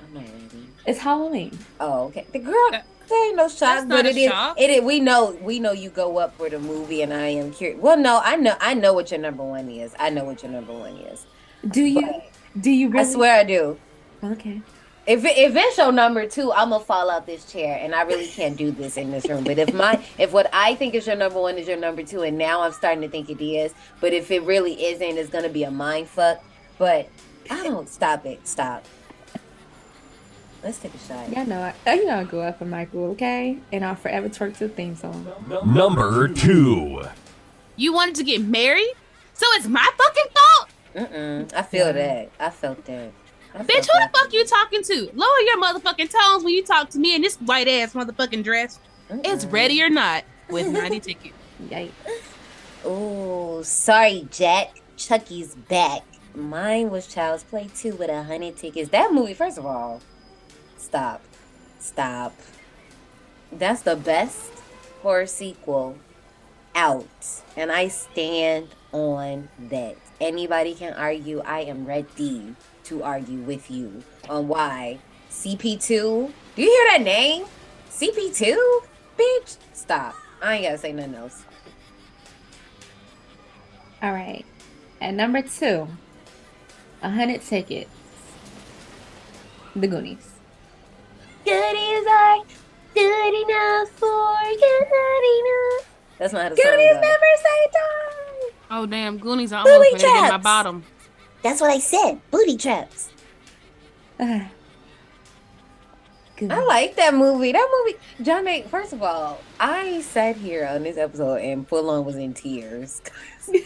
I'm not ready. it's Halloween. Oh, okay. The girl, That- there ain't no shock, that's but a it is. shock. It is. We know. We know you go up for the movie, and I am curious. Well, no, I know. I know what your number one is. I know what your number one is. Do you? But Do you Really? I swear I do. Okay. If it, if it's your number two, I'm gonna fall out this chair, and I really can't do this in this room. But if my if what I think is your number one is your number two, and now I'm starting to think it is, but if it really isn't, it's gonna be a mind fuck. But I don't stop it. Stop. Let's take a shot. Yeah, no, I, uh, you know I go up for Michael, okay? And I'll forever twerk to the theme song. Number 2. You wanted to get married? So it's my fucking fault? Mm-mm. I feel Yeah. that. I felt that. I Bitch, felt who the that. fuck you talking to? Lower your motherfucking tones when you talk to me in this white ass motherfucking dress. It's Mm-mm. ready or not with (laughs) 90 ticket. Yikes. Oh, sorry, Jack. Chucky's back. Mine was Child's Play 2 with a hundred tickets. That movie, first of all, stop. Stop. That's the best horror sequel out. And I stand on that. Anybody can argue. I am ready to argue with you on why. CP2? Do you hear that name? CP2? Bitch, stop. I ain't gotta say nothing else. All right. At number two, a hundred tickets. The Goonies. Goodies are good enough for good enough. That's not how the song Goonies goes. never say die. Oh, damn. Goonies are Booby almost ready to get my traps. bottom. That's what I said. Booty traps. (sighs) I like that movie. That movie, John. May, first of all, I sat here on this episode and full on was in tears. (laughs) and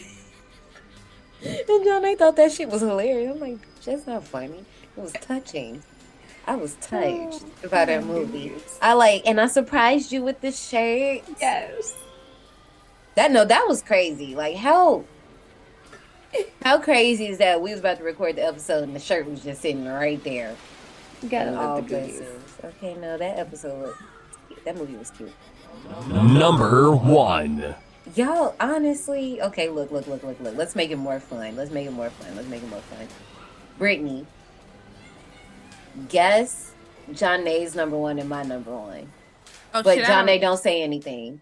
John, I thought that shit was hilarious. I'm like, that's not funny. It was touching. I was oh, touched by that movie. I like, and I surprised you with the shirt. Yes. That no, that was crazy. Like how how crazy is that? We was about to record the episode and the shirt was just sitting right there. You gotta All love the Goonies. Okay, no, that episode was that movie was cute. Number 1. Y'all, honestly, okay, look, look, look, look, look. Let's make it more fun. Let's make it more fun. Let's make it more fun. Brittany, guess John Nay's number one and my number one. Oh, But shit. John don't, Nay don't say anything.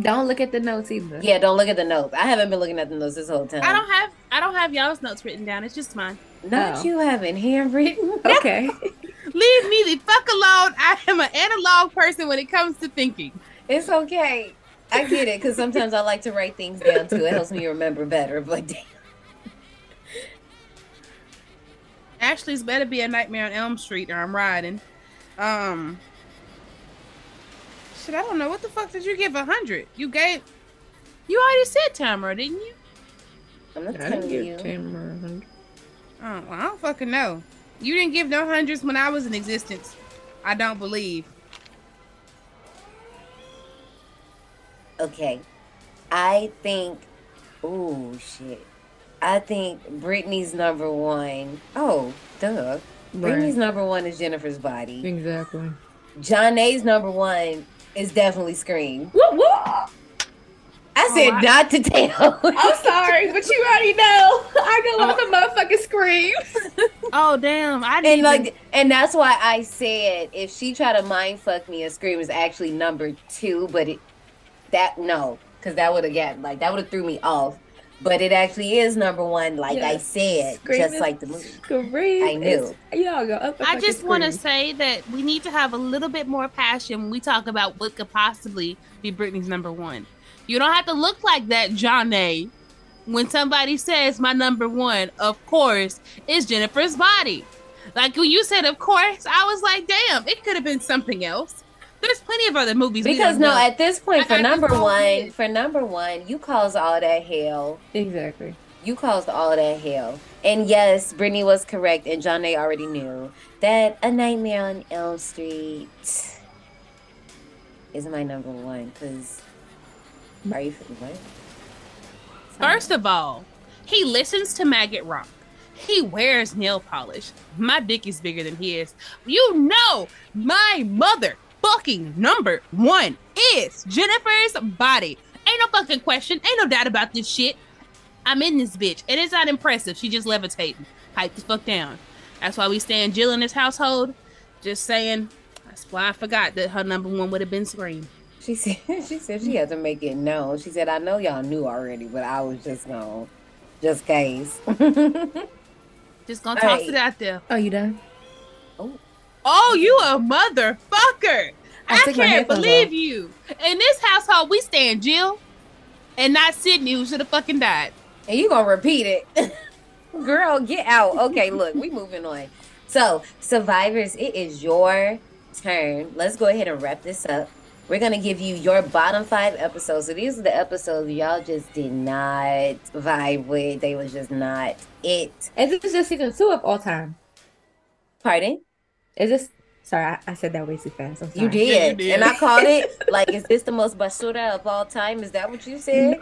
Don't look at the notes either. Yeah, don't look at the notes. I haven't been looking at the notes this whole time. I don't have I don't have y'all's notes written down. It's just mine. Not Oh. you having handwritten. (laughs) Okay. (laughs) Leave me the fuck alone. I am an analog person when it comes to thinking. It's okay. I get it because sometimes I like to write things down too. It helps me remember better. But (laughs) damn. Ashley's better be a nightmare on Elm Street or I'm riding. Um Shit, I don't know. What the fuck did you give a hundred? You gave You already said Tamara, didn't you? I'm not I didn't telling give you. Tamara a hundred. Oh, well, I don't fucking know. You didn't give no hundreds when I was in existence. I don't believe. Okay. I think. Oh shit. I think Brittany's number one. Oh, duh. Brittany's number one is Jennifer's body. Exactly. Janae's number one is definitely Scream. Whoop, whoop. I oh, said I- not to tell. I'm sorry, but you already know. I go with the motherfucking scream. (laughs) Oh damn! I didn't and even, like, and that's why I said if she tried to mind fuck me, a Scream is actually number two. But it, that no, because that would have got like that would have threw me off. But it actually is number one, like I said, Scream just like the movie. Scream. I knew. is- Y'all go up. I just want to say that we need to have a little bit more passion when we talk about what could possibly be Britney's number one. You don't have to look like that, Janae. When somebody says my number one, of course, is Jennifer's body. Like when you said, of course, I was like, damn, it could have been something else. There's plenty of other movies. Because no, know. at this point, for number one, list. for number one, you caused all that hell. exactly. You caused all that hell. And yes, Brittany was correct, and Janae already knew that A Nightmare on Elm Street is my number one. Because, are you what? First of all, he listens to Maggot Rock. He wears nail polish. My dick is bigger than his. You know, my mother fucking number one is Jennifer's body. Ain't no fucking question. Ain't no doubt about this shit. I'm in this bitch. And it's not impressive. She just levitating. Pipe the fuck down. That's why we stand Jill in this household. Just saying. That's why I forgot that her number one would have been Scream. She said (laughs) she said she had to make it known. She said, I know y'all knew already, but I was just gonna just case. (laughs) Just gonna All toss right. it out there. Oh, you done? Oh, you a motherfucker. I I, can't believe off. you. In this household, we stand Jill and not Sydney, who should have fucking died. and you gonna repeat it. (laughs) Girl, get out. Okay, look, we moving on. So, survivors, it is your turn. Let's go ahead and wrap this up. We're gonna give you your bottom five episodes. So these are the episodes y'all just did not vibe with. They was just not it. And this is just season two of all time? Pardon? Is this? Sorry, I, I said that way too fast. I'm sorry. You did. Yeah, you did. And I called it like, is this the most basura of all time? Is that what you said?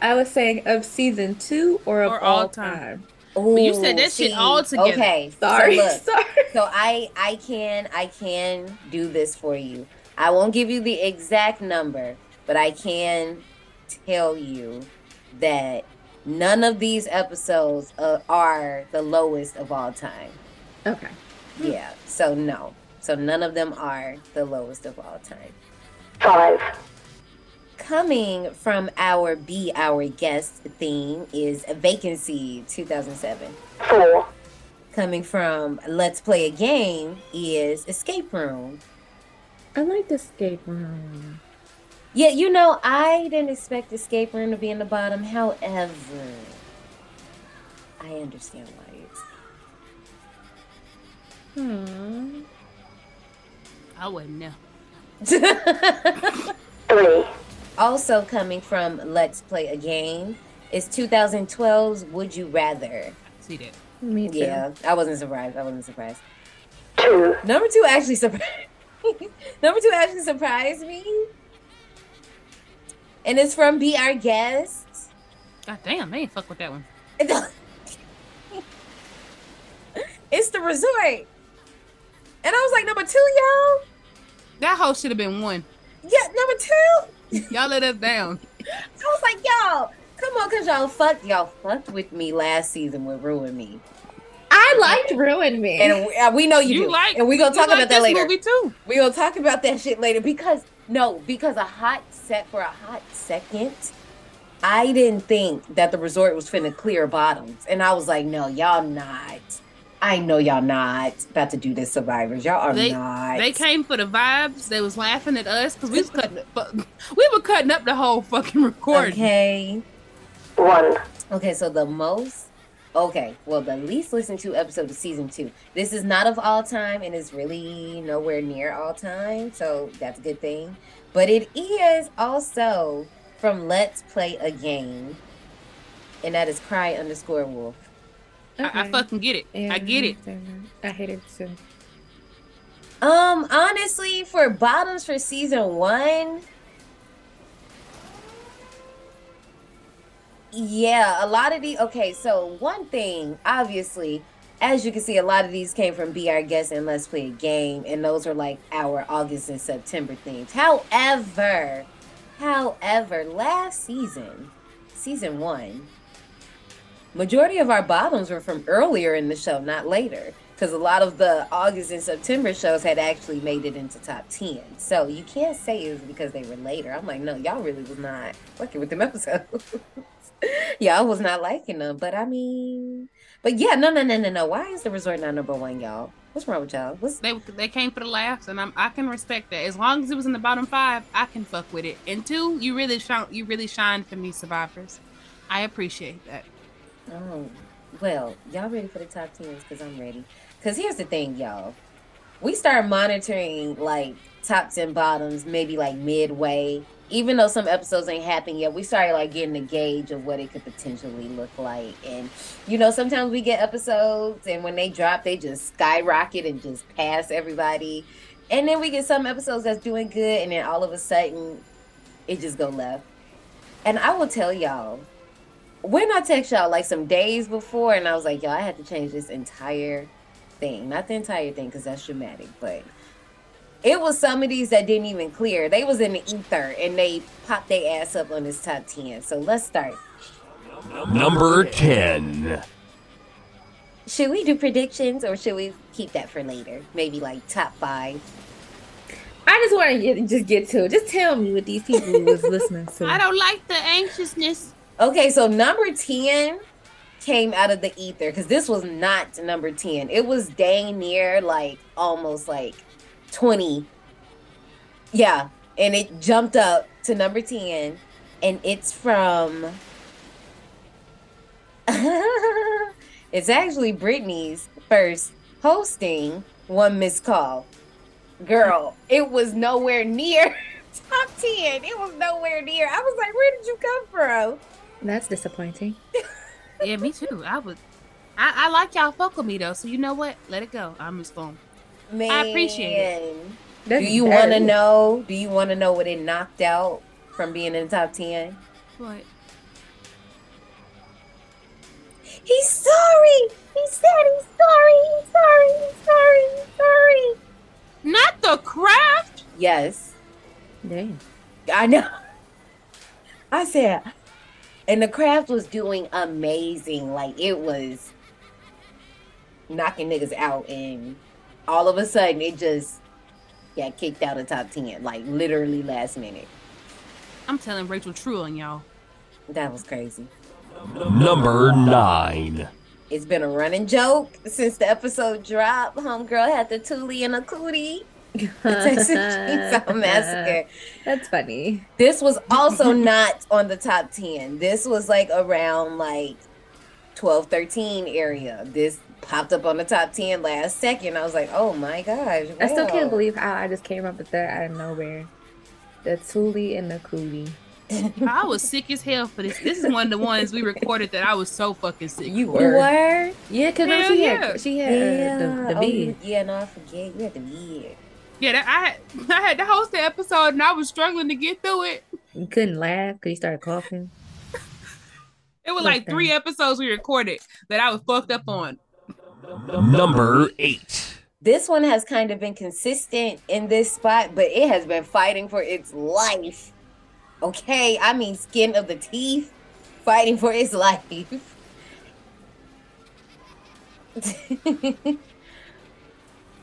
I was saying of season two or of Or all, all time. time. you said Ooh, that shit all together. Okay, Sorry, So look, (laughs) sorry. so I I can I can do this for you. I won't give you the exact number, but I can tell you that none of these episodes uh, are the lowest of all time. Okay. Yeah. So no. So none of them are the lowest of all time. five, Coming from our Be Our Guest theme is Vacancy 2007. four, Coming from Let's Play a Game is Escape Room. I like the escape room. Yeah, you know, I didn't expect Escape Room to be in the bottom. However, I understand why Hmm. I wouldn't know. (laughs) three, also coming from Let's Play a Game is 2012's Would You Rather. See that. Me too. Yeah, I wasn't surprised. I wasn't surprised. two, Number two actually surprised. (laughs) Number two actually surprised me, and it's from Be Our Guest. God damn, they ain't fuck with that one. (laughs) it's the resort, and I was like, number two, y'all. That hoe should have been one. Yeah, number two. Y'all let us down. (laughs) I was like, y'all, come on, cause y'all fucked, y'all fucked with me last season with Ruin Me, I liked Ruin Me. and we, uh, know you, You do, like and we gonna talk like about that this later. movie too. We gonna talk about that shit later because no, because a hot set for a hot second, I didn't think that the resort was finna clear bottoms, and I was like, no, y'all not. I know y'all not about to do this, survivors. Y'all are They not. they came for the vibes. They was laughing at us because we was cutting up, (laughs) we were cutting up the whole fucking recording. Okay. one, Okay, so the most okay, well the least listened to episode of season two. This is not of all time and is really nowhere near all time, so that's a good thing. But it is also from Let's Play a Game. And that is cry underscore wolf. I, I fucking get it. Yeah, I get it. I hate it too. Um, honestly, for bottoms for season one, yeah, a lot of the Okay, so one thing, obviously, as you can see, a lot of these came from Be Our Guest and Let's Play a Game, and those are like our August and September themes. However, however, last season, season one, majority of our bottoms were from earlier in the show, not later. because a lot of the August and September shows had actually made it into top 10. So you can't say it was because they were later. I'm like, no, y'all really was not fucking with them episodes. (laughs) y'all was not liking them. But I mean, but yeah, no, no, no, no, no. Why is the resort not number one, y'all? What's wrong with y'all? What's They they came for the laughs, and I'm I can respect that. As long as it was in the bottom five, I can fuck with it. And two, you really shine you really shine for me, survivors. I appreciate that. Oh, well, y'all ready for the top tens? Because I'm ready. Because here's the thing, y'all. We start monitoring like tops and bottoms maybe like midway. Even though some episodes ain't happened yet, we started like getting a gauge of what it could potentially look like. And you know, sometimes we get episodes and when they drop, they just skyrocket and just pass everybody. And then we get some episodes that's doing good, and then all of a sudden it just go left. And I will tell y'all, when I text y'all like some days before, and I was like, y'all, I had to change this entire thing. Not the entire thing, because that's dramatic, but it was some of these that didn't even clear. They was in the ether and they popped their ass up on this top 10. So let's start. Number 10. Should we do predictions or should we keep that for later? Maybe like top five. I just want to get, just get to it. Just tell me what these people was listening to. I don't like the anxiousness. Okay, so number 10 came out of the ether because this was not number 10. It was dang near like almost like 20. Yeah, and it jumped up to number 10 and it's from (laughs) It's actually Brittany's first hosting one missed call. Girl, it was nowhere near (laughs) top 10. It was nowhere near. I was like, where did you come from? That's disappointing. (laughs) Yeah, me too. I would. I, I like y'all fuck with me though, so you know what? Let it go. I'm just going. Man, I appreciate it. Do you want to know? Do you want to know what it knocked out from being in the top 10? What? He's sorry. He said he's sorry. He's sorry. He's sorry. He's sorry. Not the craft. Yes, Dang. I know. I said, and the craft was doing amazing. Like it was knocking niggas out, and all of a sudden it just got kicked out of top 10, like literally last minute. I'm telling Rachel True on y'all. That was crazy. Number 9. It's been a running joke since the episode dropped. Homegirl had the Thule and a cootie. The Texas Chainsaw Massacre. That's funny. This was also (laughs) not on the top 10. This was like around like 12, 13 area. This popped up on the top 10 last second. I was like, oh my gosh. I still can't believe how I just came up with that out of nowhere. The Thule and the Cootie. (laughs) I was sick as hell for this. This is one of the ones we recorded that I was so fucking sick. You You were. were? Yeah, because Hell she yeah. had she had Yeah. uh, the, the oh, vid. yeah, no, I forget. You had the vid. Yeah, that, I had (laughs) I had to host the episode and I was struggling to get through it. You couldn't laugh because you started coughing. (laughs) It was like three episodes we recorded that I was fucked up on. Number 8. This one has kind of been consistent in this spot, but it has been fighting for its life. Okay, I mean skin of the teeth, fighting for its (laughs) life.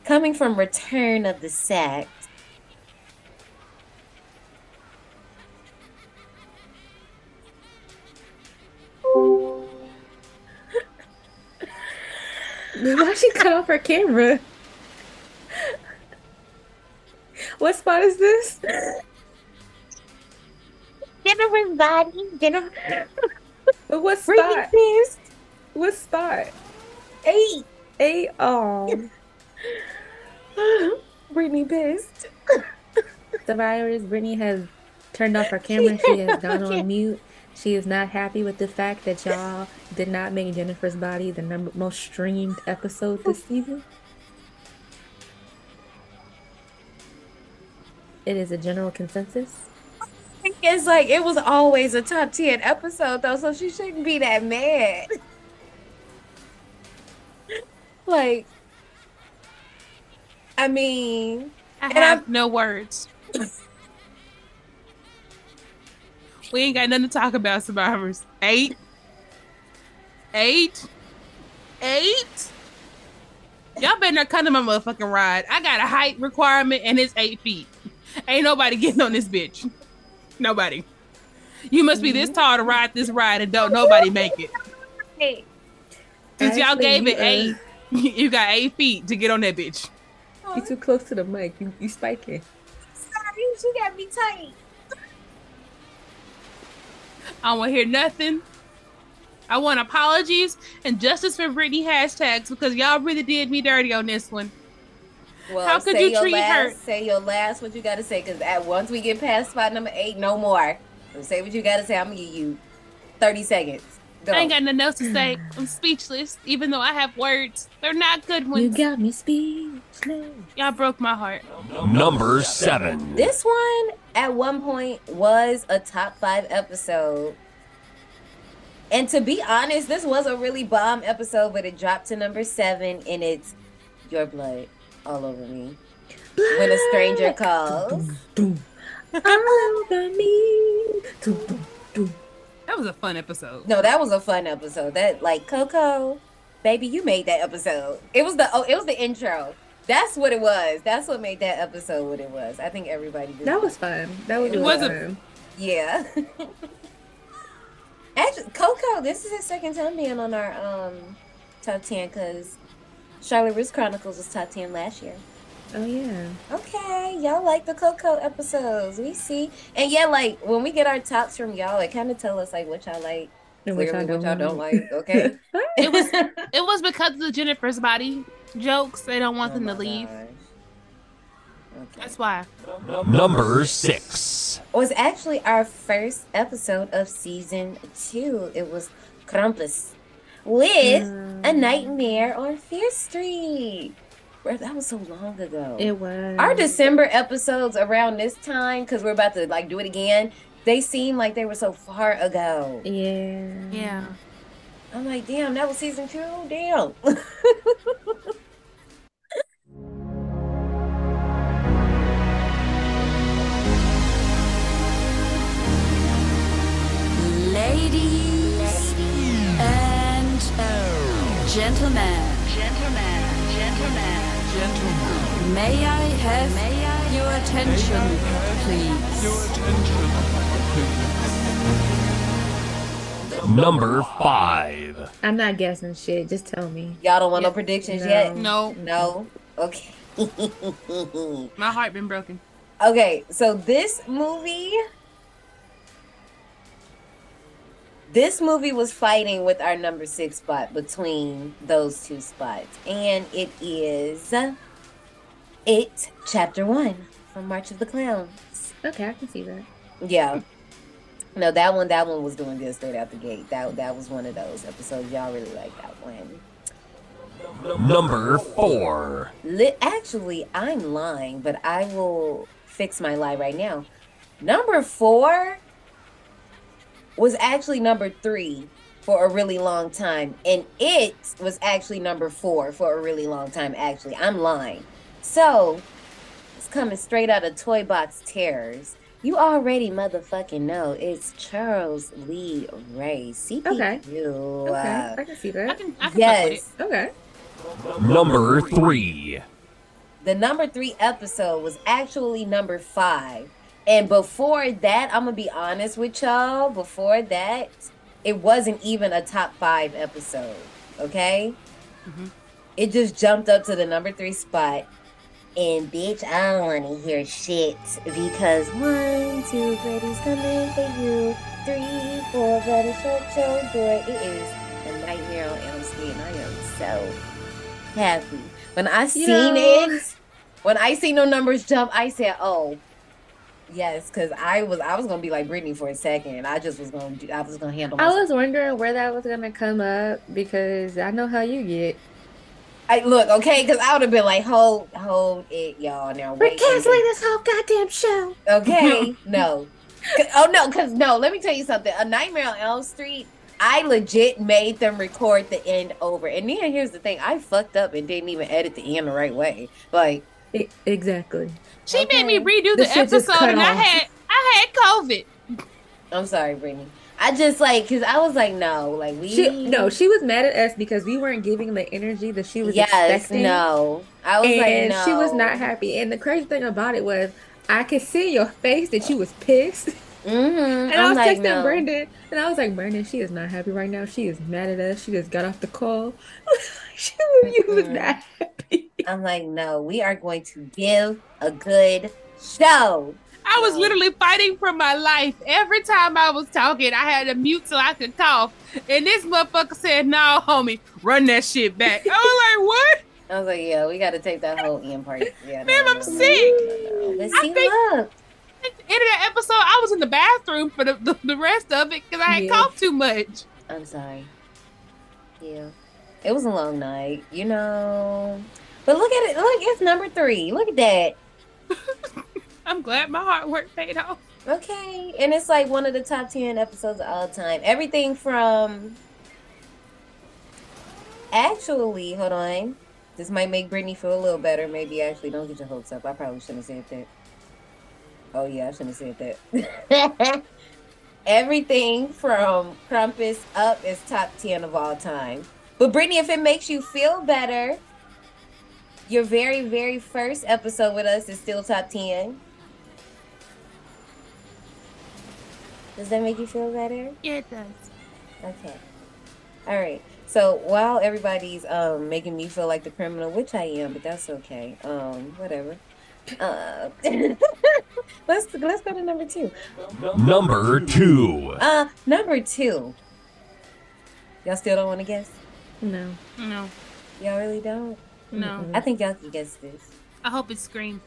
Coming from Return of the Sack. (laughs) Why she cut off her camera? What spot is this? Jennifer's body. Jennifer. But what (laughs) spot? What spot? Eight. Eight. Oh, (laughs) (laughs) Brittany pissed. (laughs) the virus. Brittany has turned off her camera. She has gone on mute. She is not happy with the fact that y'all did not make Jennifer's Body the number most streamed episode this season. It is a general consensus. It's like it was always a top 10 episode though, so she shouldn't be that mad. (laughs) like I mean, I And have I'm- no words. we ain't got nothing to talk about, survivors. Eight. Eight. Eight. Y'all better not come to my motherfucking ride. I got a height requirement and it's eight feet. Ain't nobody getting on this bitch. Nobody. You must be this mm-hmm. tall to ride this ride and don't nobody make it. Hey, Since y'all gave it eight, (laughs) you got eight feet to get on that bitch. You too close to the mic. You you spiking. sorry, you got me tight. I don't want to hear nothing. I want apologies and justice for Britney hashtags because y'all really did me dirty on this one. Well, How could say you treat last, her? Say your last, what you got to say, because at once we get past spot number eight, no more. So say what you got to say. I'm gonna give you thirty seconds. Go. I ain't got nothing else to say. I'm speechless, even though I have words. They're not good ones. You got me speechless. Y'all broke my heart. Number 7. This one at one point was a top five episode. And to be honest, this was a really bomb episode, but it dropped to number seven, and it's Your Blood All Over Me. When a stranger calls. All over me. That was a fun episode. No, that was a fun episode. That like Coco, baby, you made that episode. It was the oh, it was the intro. That's what it was. That's what made that episode what it was. I think everybody did. That was fun. That was It really was a- fun. yeah. (laughs) Actually, Coco, this is his second time being on our um top ten because Charlotte Russe Chronicles was top ten last year. Oh yeah. Okay, y'all like the Coco episodes. We see, and yeah, like when we get our tops from y'all, it kind of tell us like what y'all like, And which clearly I what y'all don't want. like. Okay. (laughs) It was it was because of the Jennifer's body jokes. They don't want Oh them to leave. gosh. Okay. That's why. Number 6. was actually our first episode of season two. It was Krampus with mm. A Nightmare on Fear Street. Bro, that was so long ago. It was. our December episodes around this time, because we're about to like do it again, they seem like they were so far ago. Yeah. Yeah. I'm like, damn, that was season two? Damn. (laughs) Ladies and gentlemen, gentlemen, gentlemen, gentlemen, may I have your attention, please? Number 5. I'm not guessing shit. Just tell me. Y'all don't want no predictions No. yet? No, No? Okay. (laughs) my heart been broken. Okay, so this movie this movie was fighting with our number 6 spot between those two spots and it is It Chapter 1 from March of the Clowns. Okay, I can see that. Yeah. No, that one that one was doing good straight out the gate. That that was one of those episodes y'all really like that one. Number 4. Li- actually, I'm lying, but I will fix my lie right now. Number four was actually number three for a really long time, and it was actually number four for a really long time. Actually, I'm lying. So it's coming straight out of Toy Box Terrors. You already motherfucking know it's Charles Lee Ray. CP2. Okay. uh, I can see that. I can I can yes. Okay. Number 3. the number three episode was actually number five. And before that, I'm gonna be honest with y'all. Before that, it wasn't even a top five episode. Okay, Mhm. it just jumped up to the number three spot. And bitch, I don't want to hear shit because one, two, Freddy's coming for you. Three, four, better shut your door. It is a nightmare on Elm Street, and I am so happy. When I seen know- it, when I seen no numbers jump, I said, "Oh, yes," because I was I was gonna be like Brittany for a second. I just was gonna do, I was gonna handle. I was wondering where that was gonna come up because I know how you get. I look okay because I would have been like, "Hold, hold it, y'all." Now We're canceling this whole goddamn show. Okay, (laughs) no. Oh no, because no. Let me tell you something. A Nightmare on Elm Street. I legit made them record the end over, and then here's the thing: I fucked up and didn't even edit the end the right way. Like, E- exactly. She made me redo The the, episode, cut and I had I had COVID. I'm sorry, Brittany. I just like because I was like, no, like we She no, she was mad at us because we weren't giving the energy that she was yes, expecting. no. I was and like, no. she was not happy. And the crazy thing about it was, I could see your face that you was pissed. (laughs) Mm-hmm. And I I'm was like, texting no. Brandon, and I was like, Brandon, she is not happy right now. She is mad at us. She just got off the call. (laughs) she was, you was not happy. I'm like, no, we are going to give a good show. I was literally fighting for my life. Every time I was talking, I had to mute so I could cough. And this motherfucker said, no, homie, run that shit back. I was like, what? I was like, yeah, we got to take that whole end part. Yeah, Ma'am, I'm no, sick. no, no. But I see, think- look. End of that episode, I was in the bathroom for the, the, the rest of it because I had Yeah. coughed too much. I'm sorry. Yeah. It was a long night, you know. But look at it. Look, it's number three. Look at that. (laughs) I'm glad my hard work paid off. Okay. And it's like one of the top 10 episodes of all time. Everything from. Actually, hold on. This might make Brittany feel a little better. Maybe actually don't get your hopes up. I probably shouldn't have said that. Oh, yeah, I shouldn't have said that. (laughs) Everything from Krampus up is top 10 of all time. But Brittany, if it makes you feel better, your very, very first episode with us is still top 10. Does that make you feel better? Yeah, it does. Okay. All right. So while everybody's um making me feel like the criminal, which I am, but that's okay. Um, whatever. Uh, (laughs) let's let's go to number two. Number two. Uh, number two. Y'all still don't want to guess? No. No, Y'all really don't? No. I think y'all can guess this. I hope it's Scream.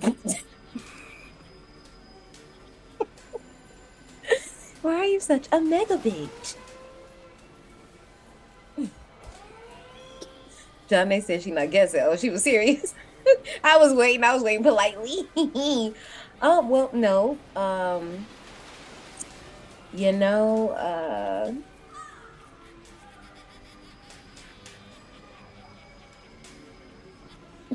(laughs) Why are you such a mega bitch? John May said she not guessing. Oh, she was serious. (laughs) I was waiting. I was waiting politely. oh (laughs) well, no. Um, you know, uh,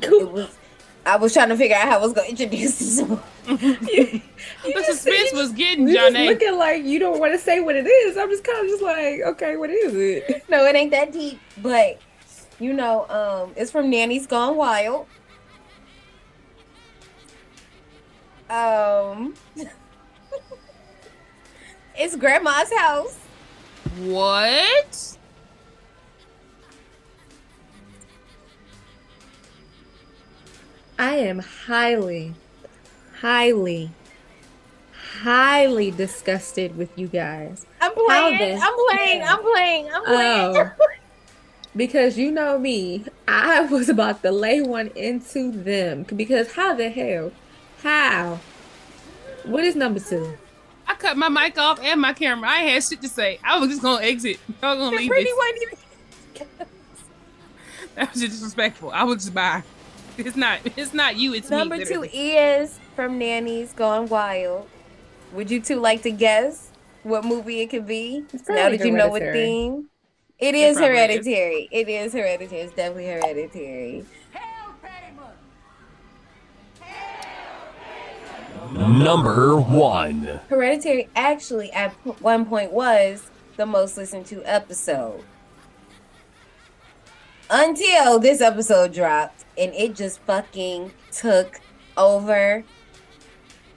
it (laughs) was. I was trying to figure out how I was going to introduce this. (laughs) one. The suspense was getting You Johnny. looking like you don't want to say what it is. I'm just kind of just like, okay, what is it? (laughs) no, it ain't that deep, but you know, um, it's from Nanny's Gone Wild. Um, it's Grandma's house. What? I am highly, highly, highly disgusted with you guys. I'm playing. this- I'm playing. I'm playing. I'm playing. Oh. Because you know me, I was about to lay one into them. Because how the hell? How? What is number two? I cut my mic off and my camera. I had shit to say. I was just gonna exit. I was gonna leave Brittany this. wasn't (laughs) even. That was just disrespectful. I was just bye. (laughs) It's not. It's not you. It's Number me. two literally. is from Nanny's Gone Wild. Would you two like to guess what movie it could be? Now probably that you know what Hereditary. theme? It It is is. hereditary. It is hereditary. It's definitely hereditary. Number one. Hereditary actually at one point was the most listened to episode. Until this episode dropped and it just fucking took over.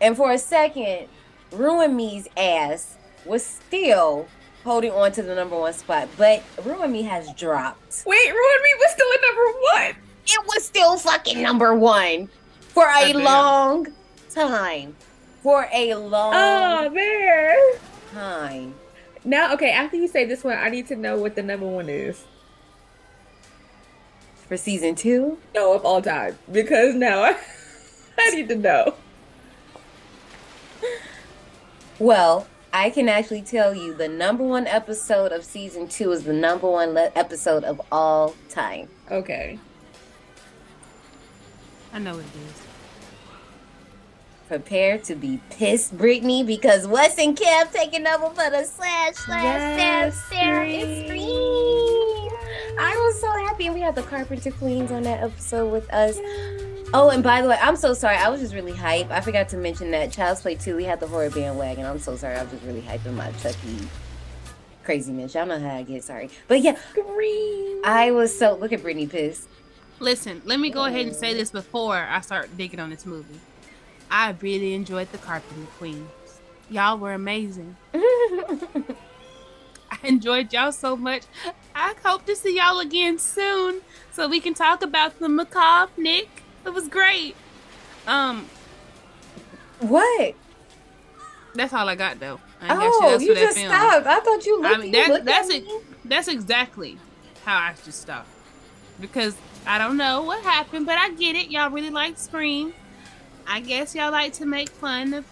And for a second, Ruin Me's ass was still holding on to the number one spot, but Ruin Me has dropped. Wait, Ruin Me was still at number one. It was still fucking number one for a Goddamn. long time. For a long Oh, there. time. Now, okay, after you say this one, I need to know what the number one is. For season two, No, of all time. Because now I, (laughs) I need to know. well, I can actually tell you the number one episode of season two is the number one le- episode of all time. Okay. I know it is. Prepare to be pissed, Brittany, because Wes and Kev taking over for the slash slash Yes, slash Sarah and Scream. Scream. I was so happy, and we had the Carpenter Queens on that episode with us. Oh, and by the way, I'm so sorry. I was just really hype. I forgot to mention that Child's Play 2, we had the horror bandwagon. I'm so sorry. I was just really hyping my Chucky craziness. Y'all know how I get sorry. But yeah, Green. I was so look at Brittany piss. Listen, let me go ahead and say this before I start digging on this movie. I really enjoyed the Carpenter Queens. Y'all were amazing. (laughs) (laughs) Enjoyed y'all so much. I hope to see y'all again soon so we can talk about the macabre, Nick. It was great. Um, What? that's all I got though. I ain't got shit Oh, you just film. stopped. I thought you looked. I mean, that, looked that's at it. me. That's exactly how I just stopped. Because I don't know what happened, but I get it. Y'all really like Scream. I guess y'all like to make fun of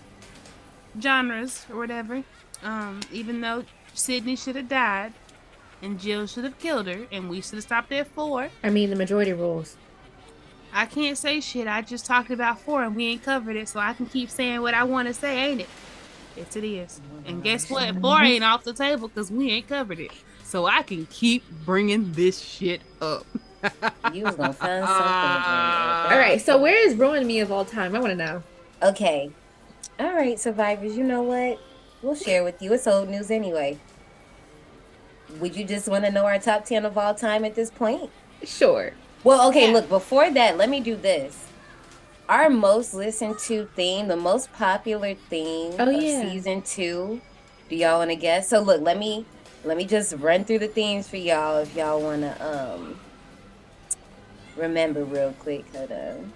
genres or whatever. Um, even though Sidney should have died and Jill should have killed her and we should have stopped at four. I mean, the majority rules. I can't say shit. I just talked about four and we ain't covered it, so I can keep saying what I want to say, ain't it? Yes, it is. And guess what? Four ain't off the table because we ain't covered it. So I can keep bringing this shit up. (laughs) You was gonna find something. All right, so where is Ruin Me of all time? I want to know. Okay. All right, survivors. You know what? We'll share with you. It's old news anyway. Would you just want to know our top ten of all time at this point? Sure. Well, okay, look, before that, let me do this. Our most listened to theme, the most popular theme Oh, of yeah. season two. Do y'all want to guess? So look, let me let me just run through the themes for y'all if y'all want to um remember real quick. Hold on.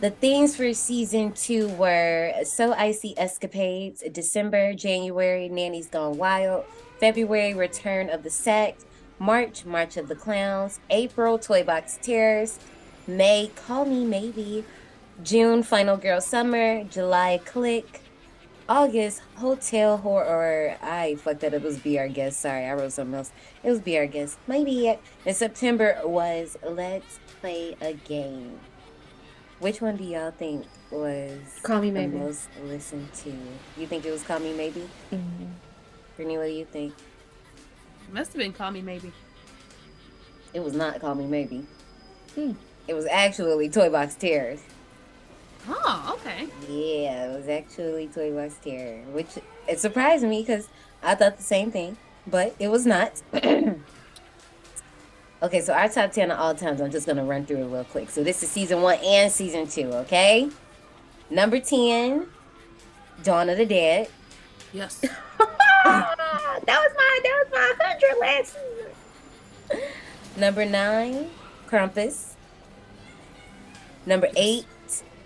The themes for season two were So Icy Escapades, December, January, Nanny's Gone Wild, February, Return of the Sect, March, March of the Clowns, April, Toy Box Tears. May, Call Me Maybe, June, Final Girl Summer, July, Click, August, Hotel Horror. I fucked that up. It was Be Our Guest. Sorry, I wrote something else. It was Be Our Guest. Maybe it. And September was Let's Play a Game. Which one do y'all think was Call Me the Maybe. most listened to? You think it was Call Me Maybe? Mhm. Brittany, what do you think? It Must have been Call Me Maybe. It was not Call Me Maybe. Hmm. It was actually Toy Box Terrors. Oh, okay. Yeah, it was actually Toy Box Terror, which it surprised me because I thought the same thing, but it was not. (clears throat) okay, so our top 10 of all times, I'm just going to run through it real quick. So this is season one and season two, okay? Number 10, Dawn of the Dead. Yes. (laughs) that was my that was my hundred last season. Number nine, Krampus. Number eight,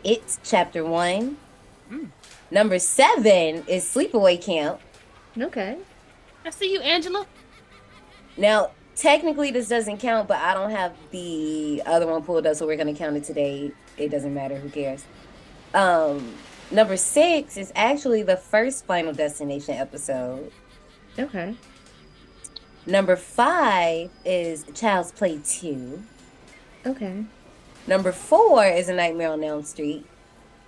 It's Chapter One. Mm. Number seven is Sleepaway Camp. Okay. I see you, Angela. Now, technically, this doesn't count, but I don't have the other one pulled up, so we're gonna count it today. It doesn't matter. Who cares? Um, number six is actually the first Final Destination episode. Okay. Number five is Child's Play Two. Okay. Number four is A Nightmare on Elm Street.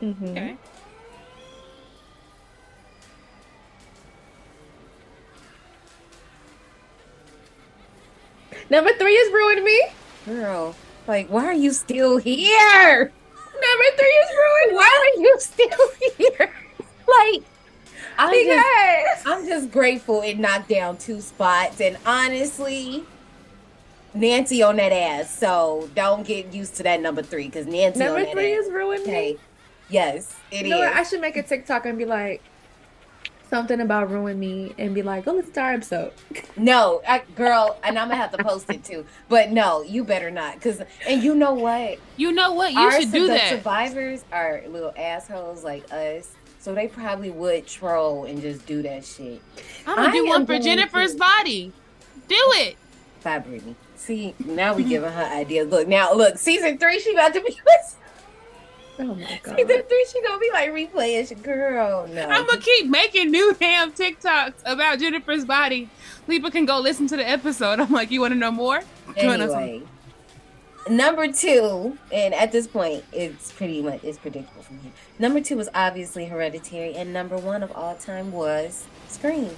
Mm-hmm. Okay. Number three is Ruin Me. Girl, like, why are you still here? Number three is ruined. Why are you still (laughs) here? like, I'm Me. just, I'm just grateful it knocked down two spots, and honestly, Nancy on that ass. So don't get used to that number three, because Nancy on number that three ass. is Ruin Me. Yes, it is. You know what? I should make a TikTok and be like something about Ruin Me and be like, go listen to our episode. (laughs) No, I, girl, and I'm gonna have to post it too. But no, you better not, because and you know what? You know what? You Our should do the that. survivors are little assholes like us, so they probably would troll and just do that shit. I'm gonna I do one for Jennifer's to- body. Do it. Bye, Brittany. See, now we giving her ideas. Look, now look, season three, she about to be (laughs) with Oh my god. season three, she gonna be like replaying shit. Girl, no. I'm gonna keep making new damn TikToks about Jennifer's body. People can go listen to the episode. (laughs) I'm like, you want to know more? Join us on- anyway. Number two, and at this point, it's pretty much it's predictable from here. Number two was obviously Hereditary, and number one of all time was Scream.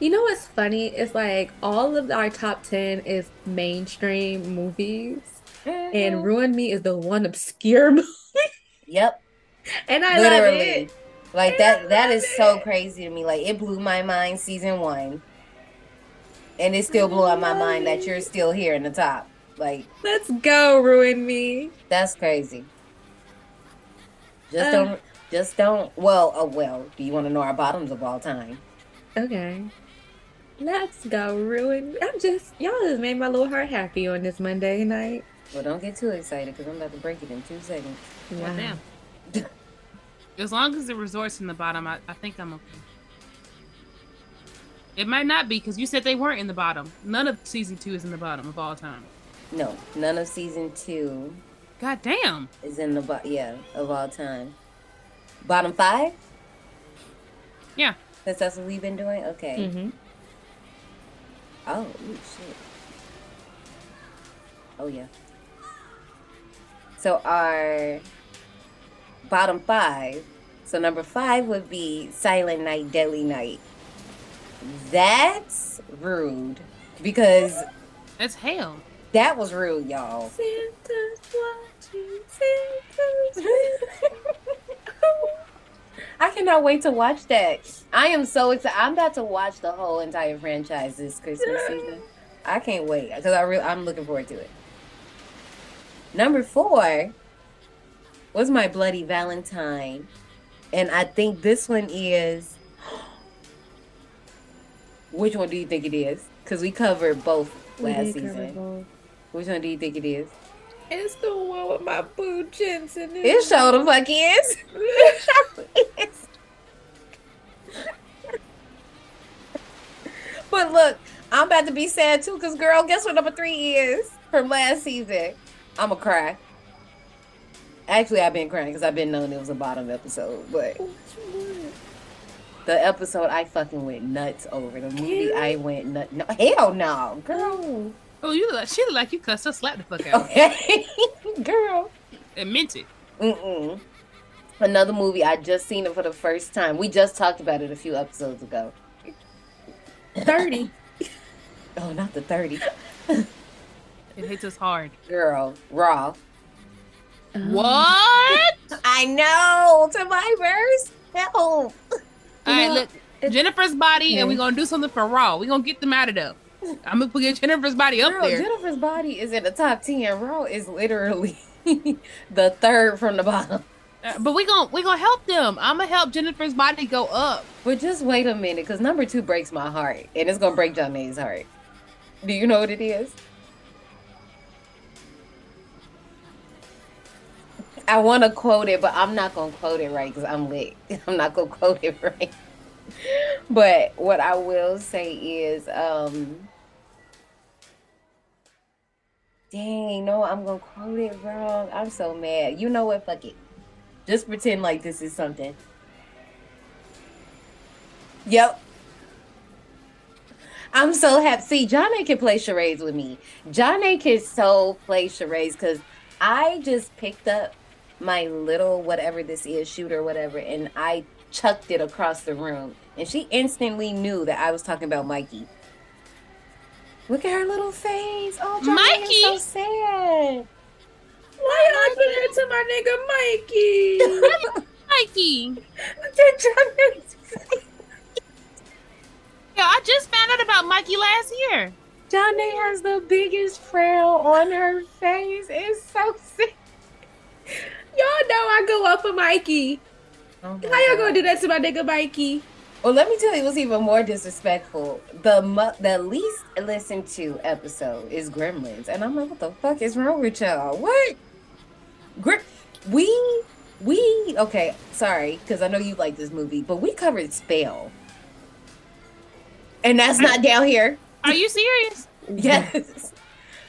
You know what's funny? It's like all of our top ten is mainstream movies. and mm-hmm. Ruin Me is the one obscure (laughs) movie, Yep, and I literally. it. Like And that. that is is so crazy to me. Like it blew my mind. Season one, and it still blew out my mind that you're still here in the top. Like Let's go, Ruin Me. that's crazy. Just Uh. don't. Just don't. Well, oh well. Do you want to know our bottoms of all time? Okay. Let's go, Ruin Me. I'm just y'all just made my little heart happy on this Monday night. Well, don't get too excited because I'm about to break it in two seconds. Wow. Damn. As long as the resort's in the bottom, I, I think I'm okay. It might not be because you said they weren't in the bottom. None of season two is in the bottom of all time. No, none of season two God damn. is in the bottom. Yeah, of all time. Bottom five. Yeah. Since that's what we've been doing. Okay. Mm-hmm. Oh, ooh, shit. Oh, yeah. So our bottom five. So number five would be Silent Night, Deadly Night. That's rude because That's hell. That was rude, y'all. Santa's watching. Santa's I cannot wait to watch that. I am so excited. I'm about to watch the whole entire franchise this Christmas season. I can't wait because I really I'm looking forward to it. Number four was my Bloody Valentine, and I think this one is. (gasps) Which one do you think it is? Because we covered both last season. Which one do you think it is? It's the one with my boo Jensen. in It sure the fuck is. It is. but look, I'm about to be sad too, cause girl, guess what number three is from last season? I'ma cry. Actually, I've been crying because I've been knowing it was a bottom episode, but the episode I fucking went nuts over. The movie I went nuts. No, hell no, girl. Oh, you look like she look like you cussed her slap the fuck out Okay, (laughs) girl. and meant it. Mm-mm. Another movie I just seen it for the first time. We just talked about it a few episodes ago. 30. (laughs) Oh, not the thirty. (laughs) It hits us hard. Girl, Raw. What? I know. Survivors. Help. All right, look. Jennifer's body, and we're gonna do something for Raw. We're gonna get them out of there. I'm gonna put Jennifer's body up Girl, there. Jennifer's body is in the top ten. Raw is literally (laughs) the third from the bottom. Uh, but we gonna we gonna help them. I'm gonna help Jennifer's body go up. But just wait a minute, because number two breaks my heart, and it's gonna break John heart. Do you know what it is? I want to quote it, but I'm not gonna quote it right because I'm lit. (laughs) I'm not gonna quote it (laughs) right. But what I will say is, um, dang, no, I'm gonna quote it wrong. I'm so mad. You know what? Fuck it. Just pretend like this is something. Yep. I'm so happy. See, Janae can play charades with me. Janae can so play charades because I just picked up my little whatever this is, shooter, whatever, and I chucked it across the room. And she instantly knew that I was talking about Mikey. Look at her little face. Oh, Janae is so sad. Why are y'all doing that to my nigga Mikey? (laughs) Mikey. Look at John A's face. Yeah, I just found out about Mikey last year. Janae has the biggest frown on her face. It's so sick. y'all know I go up for Mikey. Oh How y'all God. gonna do that to my nigga Mikey? Well, let me tell you what's even more disrespectful. The mu- the least listened to episode is Gremlins, and I'm like, what the fuck is wrong with y'all? What? Gr- we we okay. Sorry, because I know you like this movie, but we covered Spell, and that's not down here. Are you serious? (laughs) Yes.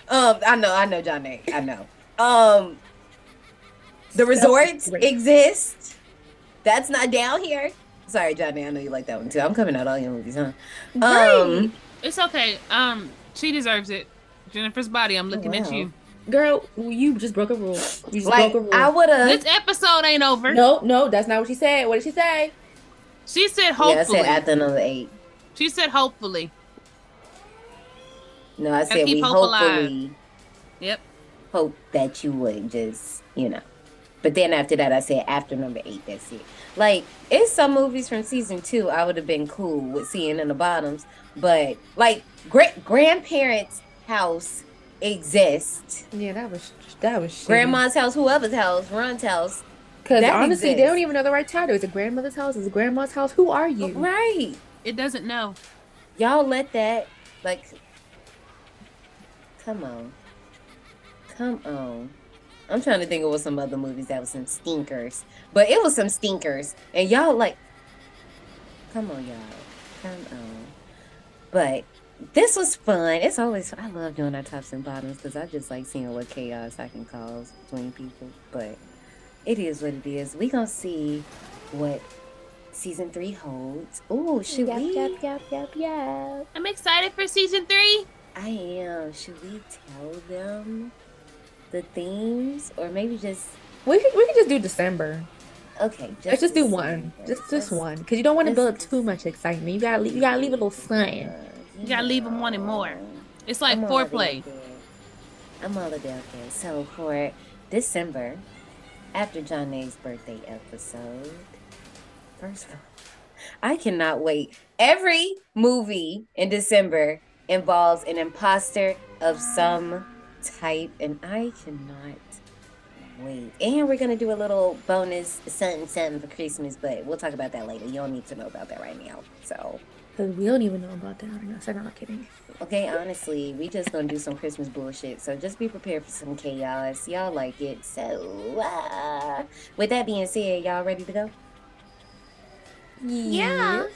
um, I know, I know, Johnny. I know. Um, the resorts exist. That's not down here. Sorry, Johnny. I know you like that one too. I'm coming out all your movies, huh? Um, It's okay. Um, she deserves it. Jennifer's body. I'm looking at wow. you. Girl, you just broke a rule. You just like broke a rule. I would have. This episode ain't over. no, no, that's not what she said. What did she say? She said Yeah, I hopefully. said after another eight. she said hopefully. No, I said keep we hope alive. hopefully. Yep. hope that you would just, you know. But then after that, I said after number eight, that's it. Like, it's some movies from season two I would have been cool with seeing in the bottoms, but like great grandparents' house exists. Yeah, that was that was shitty. Grandma's house, whoever's house, Ron's house. Because that honestly, they don't even know the right title. Is it grandmother's house? Is it grandma's house? Who are you? Right. It doesn't know. Y'all let that like come on. Come on. I'm trying to think of what some other movies that was some stinkers. But it was some stinkers. And y'all like come on y'all. Come on. But this was fun. It's always I love doing our tops and bottoms because I just like seeing what chaos I can cause between people. But it is what it is. We gonna see what season three holds. Ooh, should Yep, we? yep, yep, yep, yep. I'm excited for season three. I am. Should we tell them the themes, or maybe just We could we could just do December. okay? Let's just do one. same. Just just one, because you don't want to build up too much excitement. You gotta leave, you gotta leave a little something. uh, You gotta leave 'em wanting more. It's like I'm foreplay. I'm already out there. So for December, after Janae's birthday episode, first of all, I cannot wait. Every movie in December involves an imposter of some type, and I cannot wait. And we're gonna do a little bonus something something for Christmas, but we'll talk about that later. You don't need to know about that right now. So we don't even know about that right now. So I'm not kidding. Okay, honestly, we just gonna do some Christmas bullshit. So just be prepared for some chaos. Y'all like it. So uh, with that being said, y'all ready to go? Yeah.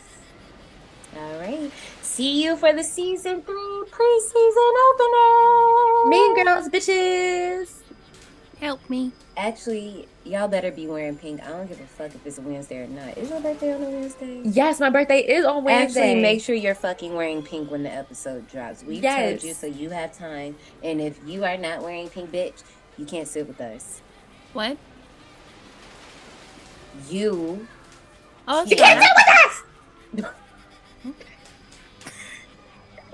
All right. See you for the season three preseason opener. Mean girls, bitches. Help me. Actually, y'all better be wearing pink. I don't give a fuck if it's Wednesday or not. Is your birthday on a Wednesday? Yes, my birthday is on Wednesday. Actually, make sure you're fucking wearing pink when the episode drops. We Yes. told you so you have time. And if you are not wearing pink, bitch, you can't sit with us. What? You Oh, You can't sit with us. (laughs)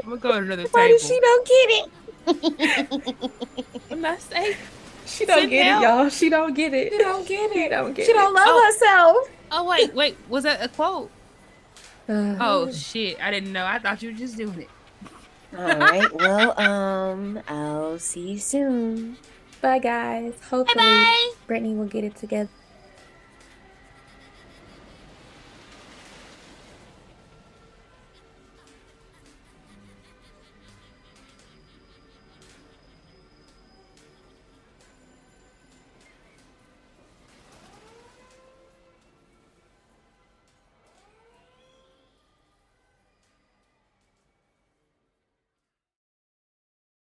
I'm gonna go to another (laughs) Why table. does she don't get it? I'm not safe. She don't Sit get down. it, y'all. She don't get it. She don't get She it. don't get She don't love Oh. herself. Oh wait, wait. Was that a quote? Uh, Oh shit! I didn't know. I thought you were just doing it. All right. (laughs) Well, um, I'll see you soon. Bye, guys. Hopefully, Bye bye. Brittany will get it together.